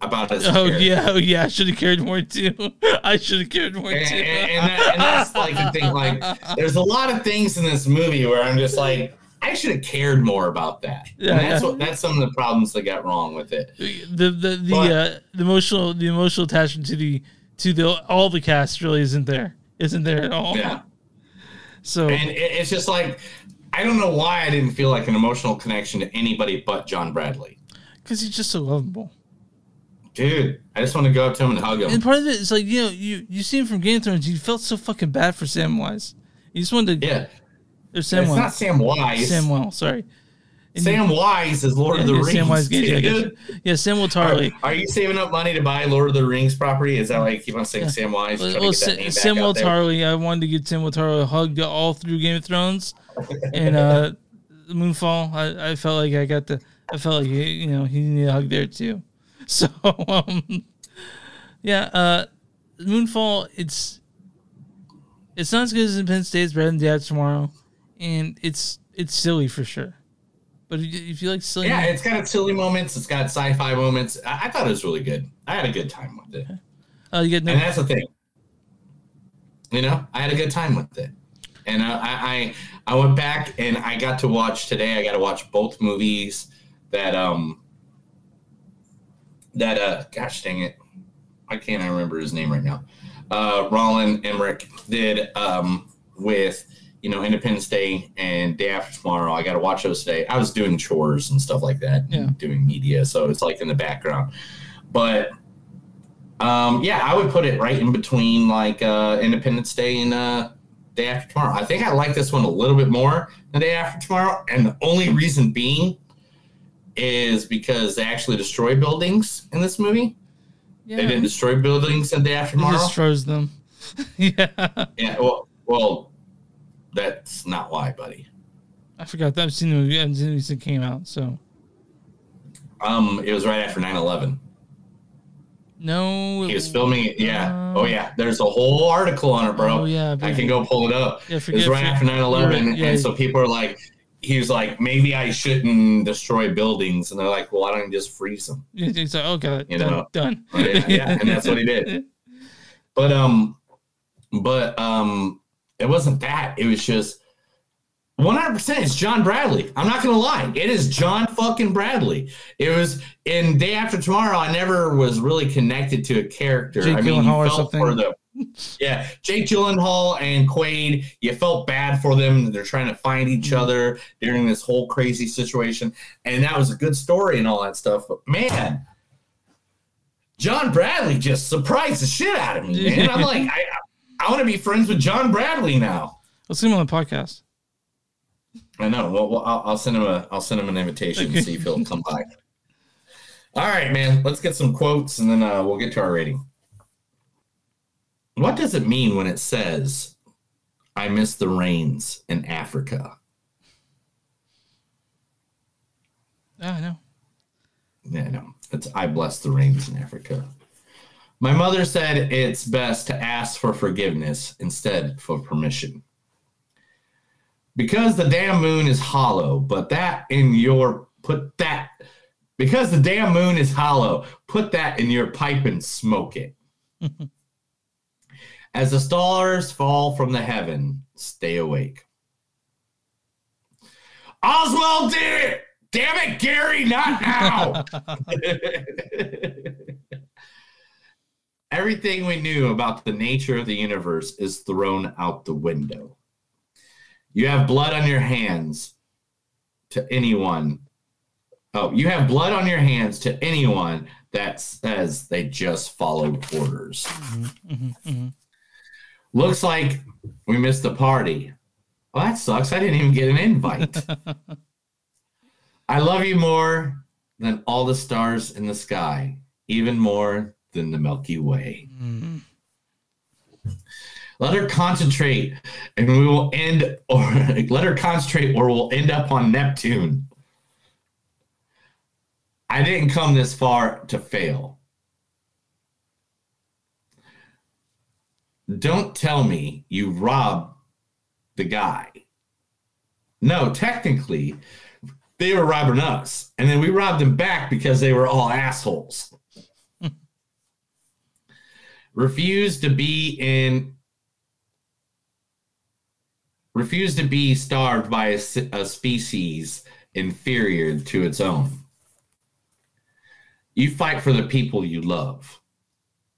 about his. Oh character. yeah, oh yeah. I should have cared more too. I should have cared more and, too. and, and that, and that's like the thing. Like, there's a lot of things in this movie where I'm just like, I should have cared more about that. Yeah, and that's yeah. what that's some of the problems that got wrong with it. the the the, But- uh, the emotional the emotional attachment to the to the all the cast really isn't there. Isn't there at all? Yeah. So And it, it's just like, I don't know why I didn't feel like an emotional connection to anybody but John Bradley. because he's just so lovable. dude, I just want to go up to him and hug him. And part of it is like you know you you see him from Game of Thrones. You felt so fucking bad for Samwise. You just wanted to yeah. Or It's Samwise. not Samwise. Samuel. Sorry. And Sam you- Wise is Lord of the Yeah, Rings. Sam Wise, dude. Yeah, Samuel Are, Tarly. are you saving up money to buy Lord of the Rings property? Is that why you keep on saying Sam Wise? Well, well, get that Sa- name back Samuel out there? Tarly. I wanted to give Samuel Tarly a hug all through Game of Thrones, and uh, Moonfall. I, I felt like I got the. I felt like he, you know he needed a hug there too. So um, yeah, uh, Moonfall. It's it's not as good as. It's better than Day After Tomorrow, and it's it's silly for sure. But if you, like silly, Yeah, it's got silly moments. It's got sci-fi moments. I, I thought it was really good. I had a good time with it. uh, you get no, and that's the thing. You know, I had a good time with it, and I, I I went back and I got to watch today. I got to watch both movies that um that uh gosh dang it, I can't remember his name right now. Uh, Roland Emmerich did um with you know Independence Day and Day After Tomorrow. I got to watch those today. I was doing chores and stuff like that, Yeah. doing media, so it's like in the background, but. Um, yeah, I would put it right in between like uh, Independence Day and uh, Day After Tomorrow. I think I like this one a little bit more than Day After Tomorrow, and the only reason being is because they actually destroy buildings in this movie. yeah, They didn't destroy buildings in Day After Tomorrow. just froze them. yeah, yeah, well, well, that's not why, buddy. I forgot that. I've seen the movie. I've seen the movie since it came out. So Um, it was right after 9-11. no, He was filming it. Yeah. oh yeah. There's a whole article on it, bro. Oh, yeah, I can go pull it up. Yeah, it was right after 9/11, you're- yeah. and so people are like, he was like, maybe I shouldn't destroy buildings, and they're like, well, why don't you just freeze them? He's like, oh god, You done, know. done. Yeah, yeah, and that's what he did. But um, but um, it wasn't that. It was just 100. percent It's John Bradley. I'm not gonna lie. It is John fucking Bradley. It was in Day After Tomorrow. I never was really connected to a character. Jake I mean, Gyllenhaal or you felt something? for the yeah, Jake Gyllenhaal and Quaid. You felt bad for them. They're trying to find each Mm-hmm. other during this whole crazy situation, and that was a good story and all that stuff. But man, John Bradley just surprised the shit out of me, man. I'm like, I, I want to be friends with John Bradley now. Let's see him on the podcast. I know. Well, well I'll, I'll send him a, I'll send him an invitation Okay. and see if he'll come by. All right, man. Let's get some quotes and then uh, we'll get to our rating. What does it mean when it says, "I miss the rains in Africa"? Yeah, I know. Yeah, no. It's I bless the rains in Africa. My mother said it's best to ask for forgiveness instead for permission. Because the damn moon is hollow, but that in your put that because the damn moon is hollow, put that in your pipe and smoke it. As the stars fall from the heaven, stay awake. Oswald did it! Damn it, Gary, not now! Everything we knew about the nature of the universe is thrown out the window. You have blood on your hands to anyone. Oh, you have blood on your hands to anyone that says they just followed orders. Looks like we missed the party. Well, that sucks. I didn't even get an invite. I love you more than all the stars in the sky, even more than the Milky Way. Mm-hmm. Let her concentrate, and we will end, or let her concentrate, or we'll end up on Neptune. I didn't come this far to fail. Don't tell me you robbed the guy. No, technically, they were robbing us, and then we robbed them back because they were all assholes. Refuse to be in refuse to be starved by a species inferior to its own. You fight for the people you love.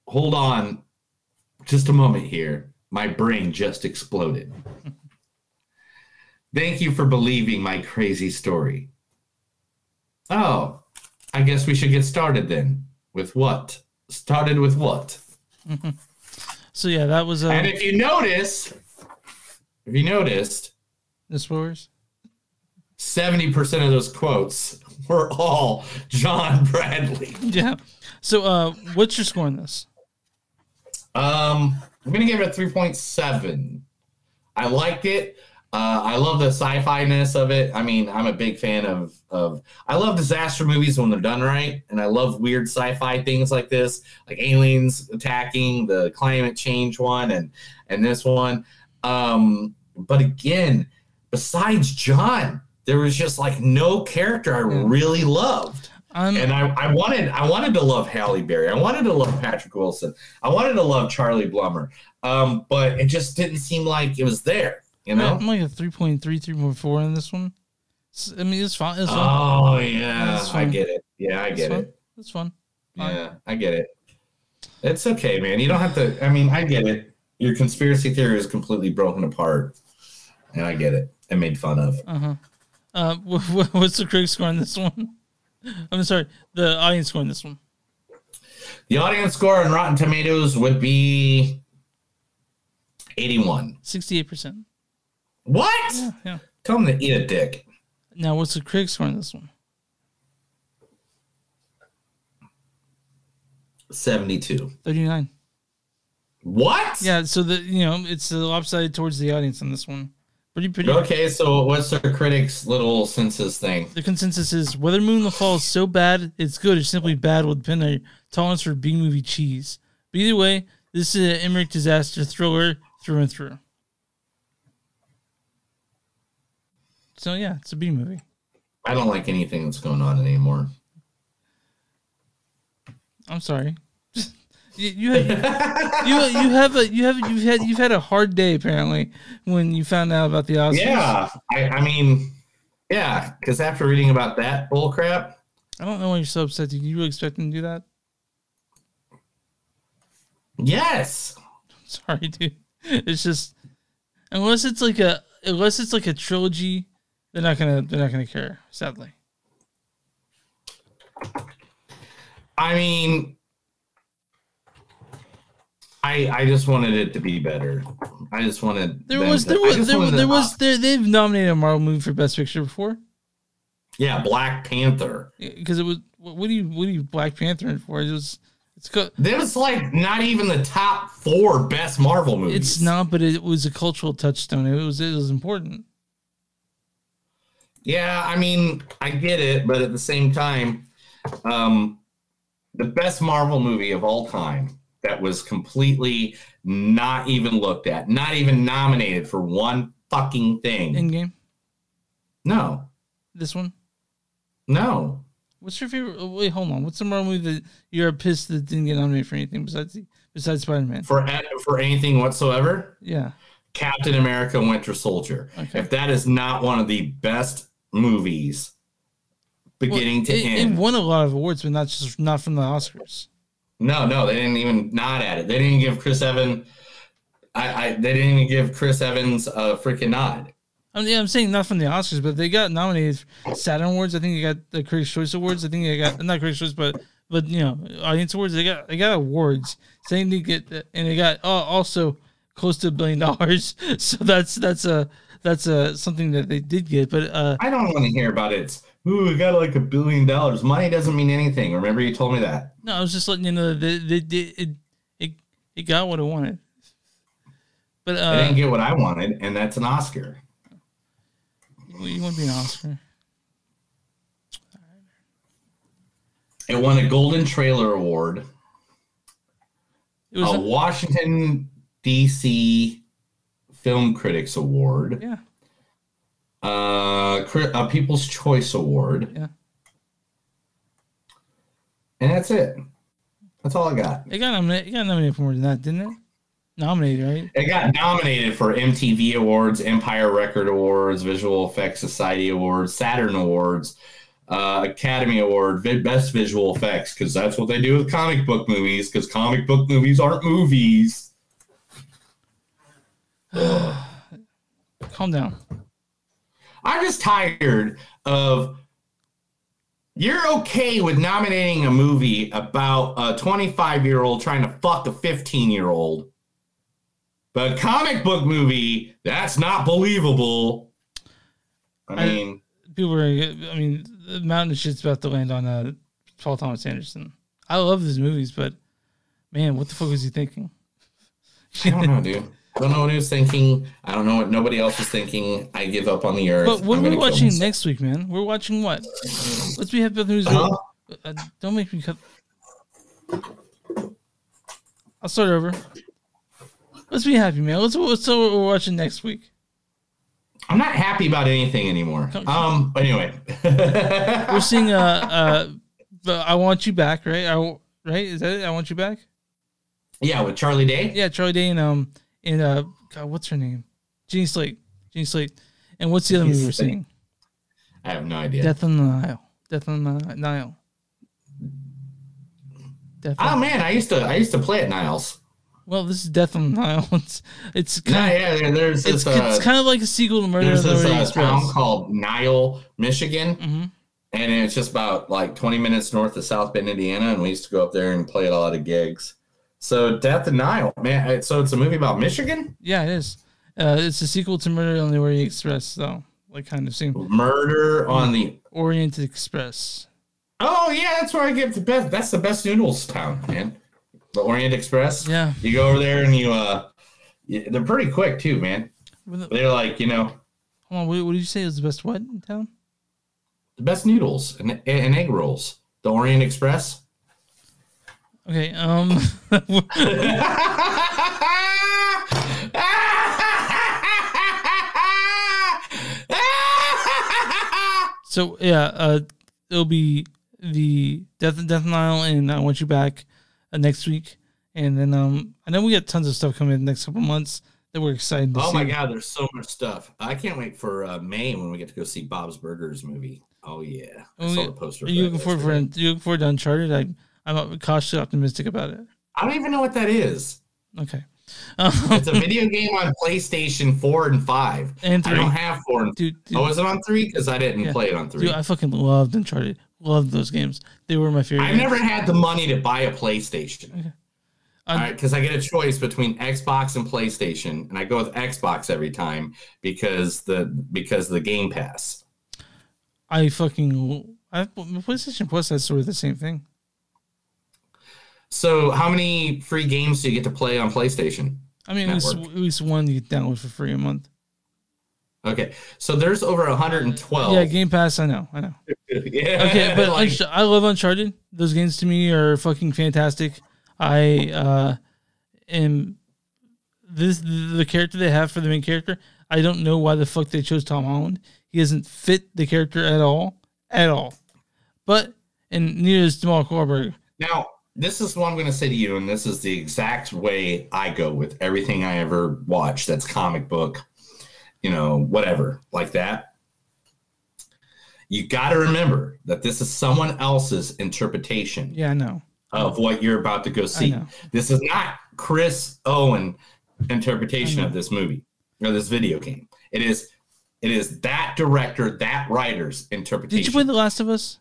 Hold on just a moment here. My brain just exploded. Thank you for believing my crazy story. Oh, I guess we should get started then. with what? Started with what? So yeah, that was uh, And if you notice, if you noticed, the spoilers. seventy percent of those quotes were all John Bradley. Yeah. So uh, what's your score on this? Um, I'm gonna give it a three point seven. I liked it. Uh, I love the sci-fi ness of it. I mean, I'm a big fan of of. I love disaster movies when they're done right, and I love weird sci-fi things like this, like aliens attacking, the climate change one, and and this one. Um, but again, besides John, there was just like no character I really loved. Um, and I, I wanted I wanted to love Halle Berry. I wanted to love Patrick Wilson. I wanted to love Charlie Plummer. Um, but it just didn't seem like it was there. You know? I'm like a 3.3, 3.4 in this one. I mean, it's fine. It's fine. Oh yeah, It's I get it. Yeah, I get fun. it. It's fun. Yeah, I get it. It's okay, man. You don't have to. I mean, I get it. Your conspiracy theory is completely broken apart, and I get it. And made fun of. Uh huh. Uh, wh- wh- what's the critic score on this one? I'm sorry, the audience score on this one. The audience score on Rotten Tomatoes would be eighty-one. 68%. What? Yeah, yeah. Tell them to eat a dick. Now, what's the critic score on this one? Seventy-two. 39. What? Yeah, so the you know it's the lopsided towards the audience on this one. Pretty pretty. Okay, so what's the critics' little census thing? The consensus is whether Moon the Fall is so bad it's good or simply bad will depend on your tolerance for B movie cheese. But either way, this is an Emmerich disaster thriller through and through. So yeah, it's a B movie. I don't like anything that's going on anymore. I'm sorry. you you have, you you have a you have you've had you've had a hard day apparently when you found out about the Oscars. Yeah, I, I mean, yeah, because after reading about that bull crap, I don't know why you're so upset. Did you really expect them to do that? yes, I'm Sorry, dude. It's just unless it's like a unless it's like a trilogy, they're not gonna they're not gonna care. Sadly, I mean, I I just wanted it to be better. I just wanted there was to- there was there, was- there was there they've nominated a Marvel movie for Best Picture before yeah Black Panther. because it was what do you what do you Black Panther in for? It was it's co- That was like not even the top four best Marvel movies. it's not, but it was a cultural touchstone. It was it was important. Yeah, I mean, I get it, but at the same time, um, the best Marvel movie of all time that was completely not even looked at, not even nominated for one fucking thing. Endgame. No, This one. no. What's your favorite? oh, Wait, hold on. What's the Marvel movie that you're pissed that didn't get nominated for anything besides besides Spider Man? For for anything whatsoever, Yeah. Captain America: Winter Soldier. Okay. If that is not one of the best movies, beginning Well, to it, end, it won a lot of awards, but not just not from the Oscars. No, no, they didn't even nod at it. They didn't give Chris Evans. I, I they didn't even give Chris Evans a freaking nod. I mean, yeah, I'm saying not from the Oscars, but they got nominated Saturn Awards. I think they got the Critics' Choice Awards. I think they got not Critics' Choice, but but you know, Audience Awards. They got they got awards. Saying they get and they got uh, also close to a billion dollars. So that's that's a that's a something that they did get. But uh, I don't want to hear about it. Ooh, we got like a billion dollars. Money doesn't mean anything. Remember, you told me that. no, I was just letting you know that they, it it it got what it wanted. But I uh, didn't get what I wanted, and that's an Oscar. well, you want to be an Oscar? It won a Golden Trailer Award, It was a a- Washington D.C. Film Critics Award, yeah. uh, cri- a People's Choice Award, Yeah. and that's it. That's all I got. It got nominated. It got nominated for more than that, didn't it? Nominated, right? It got nominated for MTV Awards, Empire Record Awards, Visual Effects Society Awards, Saturn Awards, uh, Academy Award, Best Visual Effects, because that's what they do with comic book movies, because comic book movies aren't movies. Calm down. I'm just tired of you're okay with nominating a movie about a 25 year old trying to fuck a 15 year old, but a comic book movie that's not believable. I I- mean, People are. I mean, the mountain of shit's about to land on uh, Paul Thomas Anderson. I love his movies, but man, what the fuck was he thinking? I don't know, dude. I don't know what he was thinking. I don't know what nobody else was thinking. I give up on the earth. But what are we watching next week, man? We're watching what? Let's be happy with news. Huh? Uh, don't make me cut. I'll start over. Let's be happy, man. Let's tell what we're watching next week. I'm not happy about anything anymore. Um. Anyway, We're seeing uh uh, I want you back, right? I right is that it? I want you back. yeah, with Charlie Day. Yeah, Charlie Day and um and uh God, what's her name? Jeannie Slate. Jeannie Slate. And what's the other movie we're seeing? I have no idea. Death on the Nile. Death on the Nile. Death Oh on- man, I used to I used to play at Niles. Well, this is Death on the Nile. It's it's Yeah, kind yeah. yeah, There's it's, this. Uh, it's kind of like a sequel to Murder on there's the this Orient uh, town called Nile, Michigan, Mhm. and it's just about like 20 minutes north of South Bend, Indiana. And we used to go up there and play at a lot of gigs. So Death of Nile, man. So it's a movie about Michigan. Yeah, it is. Uh, it's a sequel to Murder on the Orient Express, though. Like kind of same. Murder on the. Orient Express. Oh yeah, that's where I get the best. That's the best noodles town, man. The Orient Express. Yeah. You go over there and you uh, they're pretty quick too, man. The- They're like you know Hold on, what, what did you say was the best what in town? the best noodles and, and egg rolls. The Orient Express. Okay, um, so yeah, uh, it'll be the Death and Death Nile and I Want You Back uh, next week, and then um, I know we got tons of stuff coming in the next couple months that we're excited to Oh see. my god, there's so much stuff. I can't wait for uh, May when we get to go see Bob's Burgers movie. Oh yeah, I Oh, saw yeah. the poster. Are for you looking forward for you looking forward to Uncharted? I I'm cautiously optimistic about it. I don't even know what that is. Okay. It's a video game on PlayStation Four and Five. And I don't have four. And, Dude, dude. oh, is it on three? Because I didn't Yeah. play it on three. Dude, I fucking loved Uncharted. Loved those games. They were my favorite. I've never had the money to buy a PlayStation. Okay. All right, because I get a choice between Xbox and PlayStation, and I go with Xbox every time because the because the Game Pass. I fucking I PlayStation Plus has sort of the same thing. So, how many free games do you get to play on PlayStation? I mean, at least, at least one you download for free a month. Okay, so there's over 112. Yeah, Game Pass. I know, I know. yeah. Okay, but like, I love Uncharted. Those games to me are fucking fantastic. I uh am this the character they have for the main character. I don't know why the fuck they chose Tom Holland. He doesn't fit the character at all, at all. But and neither is Jamal Corbett. now, this is what I'm going to say to you, and this is the exact way I go with everything I ever watch. That's comic book, you know, whatever like that. You got to remember that this is someone else's interpretation Yeah, I know. of what you're about to go see. This is not Chris Owen interpretation of this movie or this video game. It is it is that director, that writer's interpretation. Did you play The Last of Us?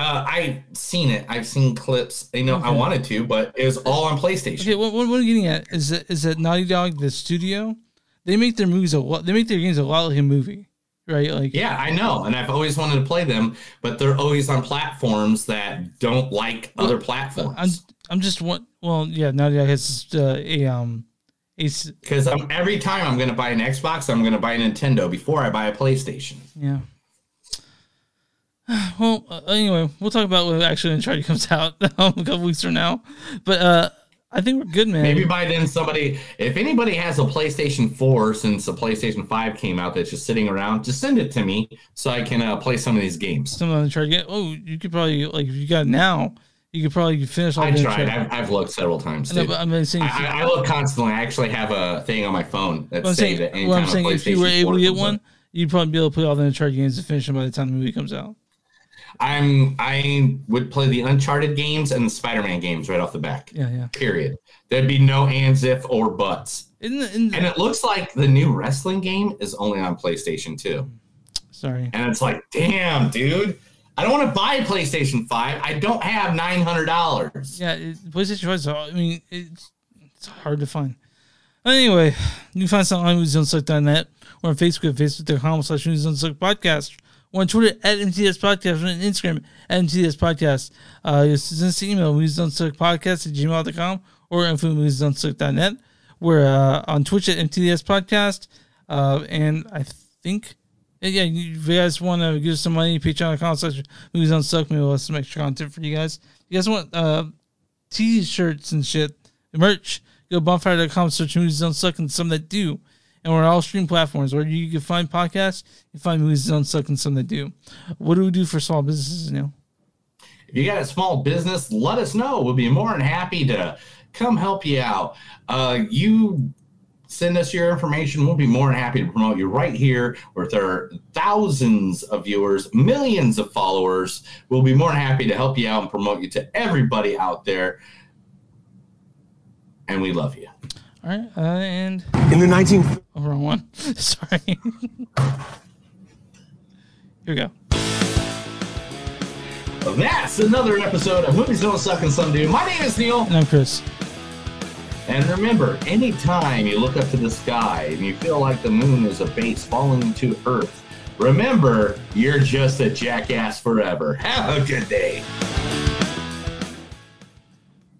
Uh, I've seen it. I've seen clips. You know, I wanted to, but it was all on PlayStation. Okay, what, what, I'm getting at is that is that Naughty Dog, the studio, they make their movies a lot. They make their games a lot like a movie, right? Like Yeah, I know, and I've always wanted to play them, but they're always on platforms that don't like other platforms. I'm I'm just one. Well, yeah, Naughty Dog has uh, a um Because every time I'm going to buy an Xbox, I'm going to buy a Nintendo before I buy a PlayStation. yeah. Well, uh, anyway, we'll talk about when actually Uncharted comes out um, a couple weeks from now. But uh I think we're good, man. Maybe by then somebody, if anybody has a PlayStation 4 since the PlayStation 5 came out that's just sitting around, just send it to me so I can uh, play some of these games. some of Uncharted. Get, oh, you could probably like if you got it now, you could probably finish all I the tried. I've, I've looked several times. I, know, but I'm saying I, I look constantly. I actually have a thing on my phone that What I'm say saying, that what I'm saying if you were able to get one, out- you'd probably be able to play all the Uncharted games to finish them by the time the movie comes out. I'm I would play the Uncharted games and the Spider-Man games right off the back. Yeah, yeah. Period. There'd be no ands, if, or buts. In the, in And it looks like the new wrestling game is only on PlayStation 2. Sorry. And it's like, damn, dude. I don't want to buy a PlayStation 5. I don't have $900. Yeah, it, PlayStation 5 is, I mean, it's, it's hard to find. Anyway, you can find us on newsunsuck.net. We're on Facebook at facebook.com slash newsunsuck podcast. On Twitter at MTS Podcast. On Instagram at MTS Podcast. Uh, you send us an email, newsunsuckpodcast at gmail.com or info newsunsuck.net. We're uh, on Twitch at MTS Podcast. Uh, and I think, yeah, if you guys want to give us some money, patreon.com slash movies on suck, maybe we'll have some extra content for you guys. You guys want uh, t-shirts and shit, merch, go bonfire.com, search movies don't suck and some that do. And we're all stream platforms where you can find podcasts, you find movies don't suck and some that do. What do we do for small businesses now? If you got a small business, let us know. We'll be more than happy to come help you out. Uh, you send us your information. We'll be more than happy to promote you right here with our thousands of viewers, millions of followers. We'll be more than happy to help you out and promote you to everybody out there. And we love you. All right, uh, and In the 19 oh, wrong one. Sorry. Here we go. Well, that's another episode of Movies Don't Suck and Some Do. My name is Neil. And I'm Chris. And remember, anytime you look up to the sky and you feel like the moon is a base falling to Earth, remember, you're just a jackass forever. Have a good day.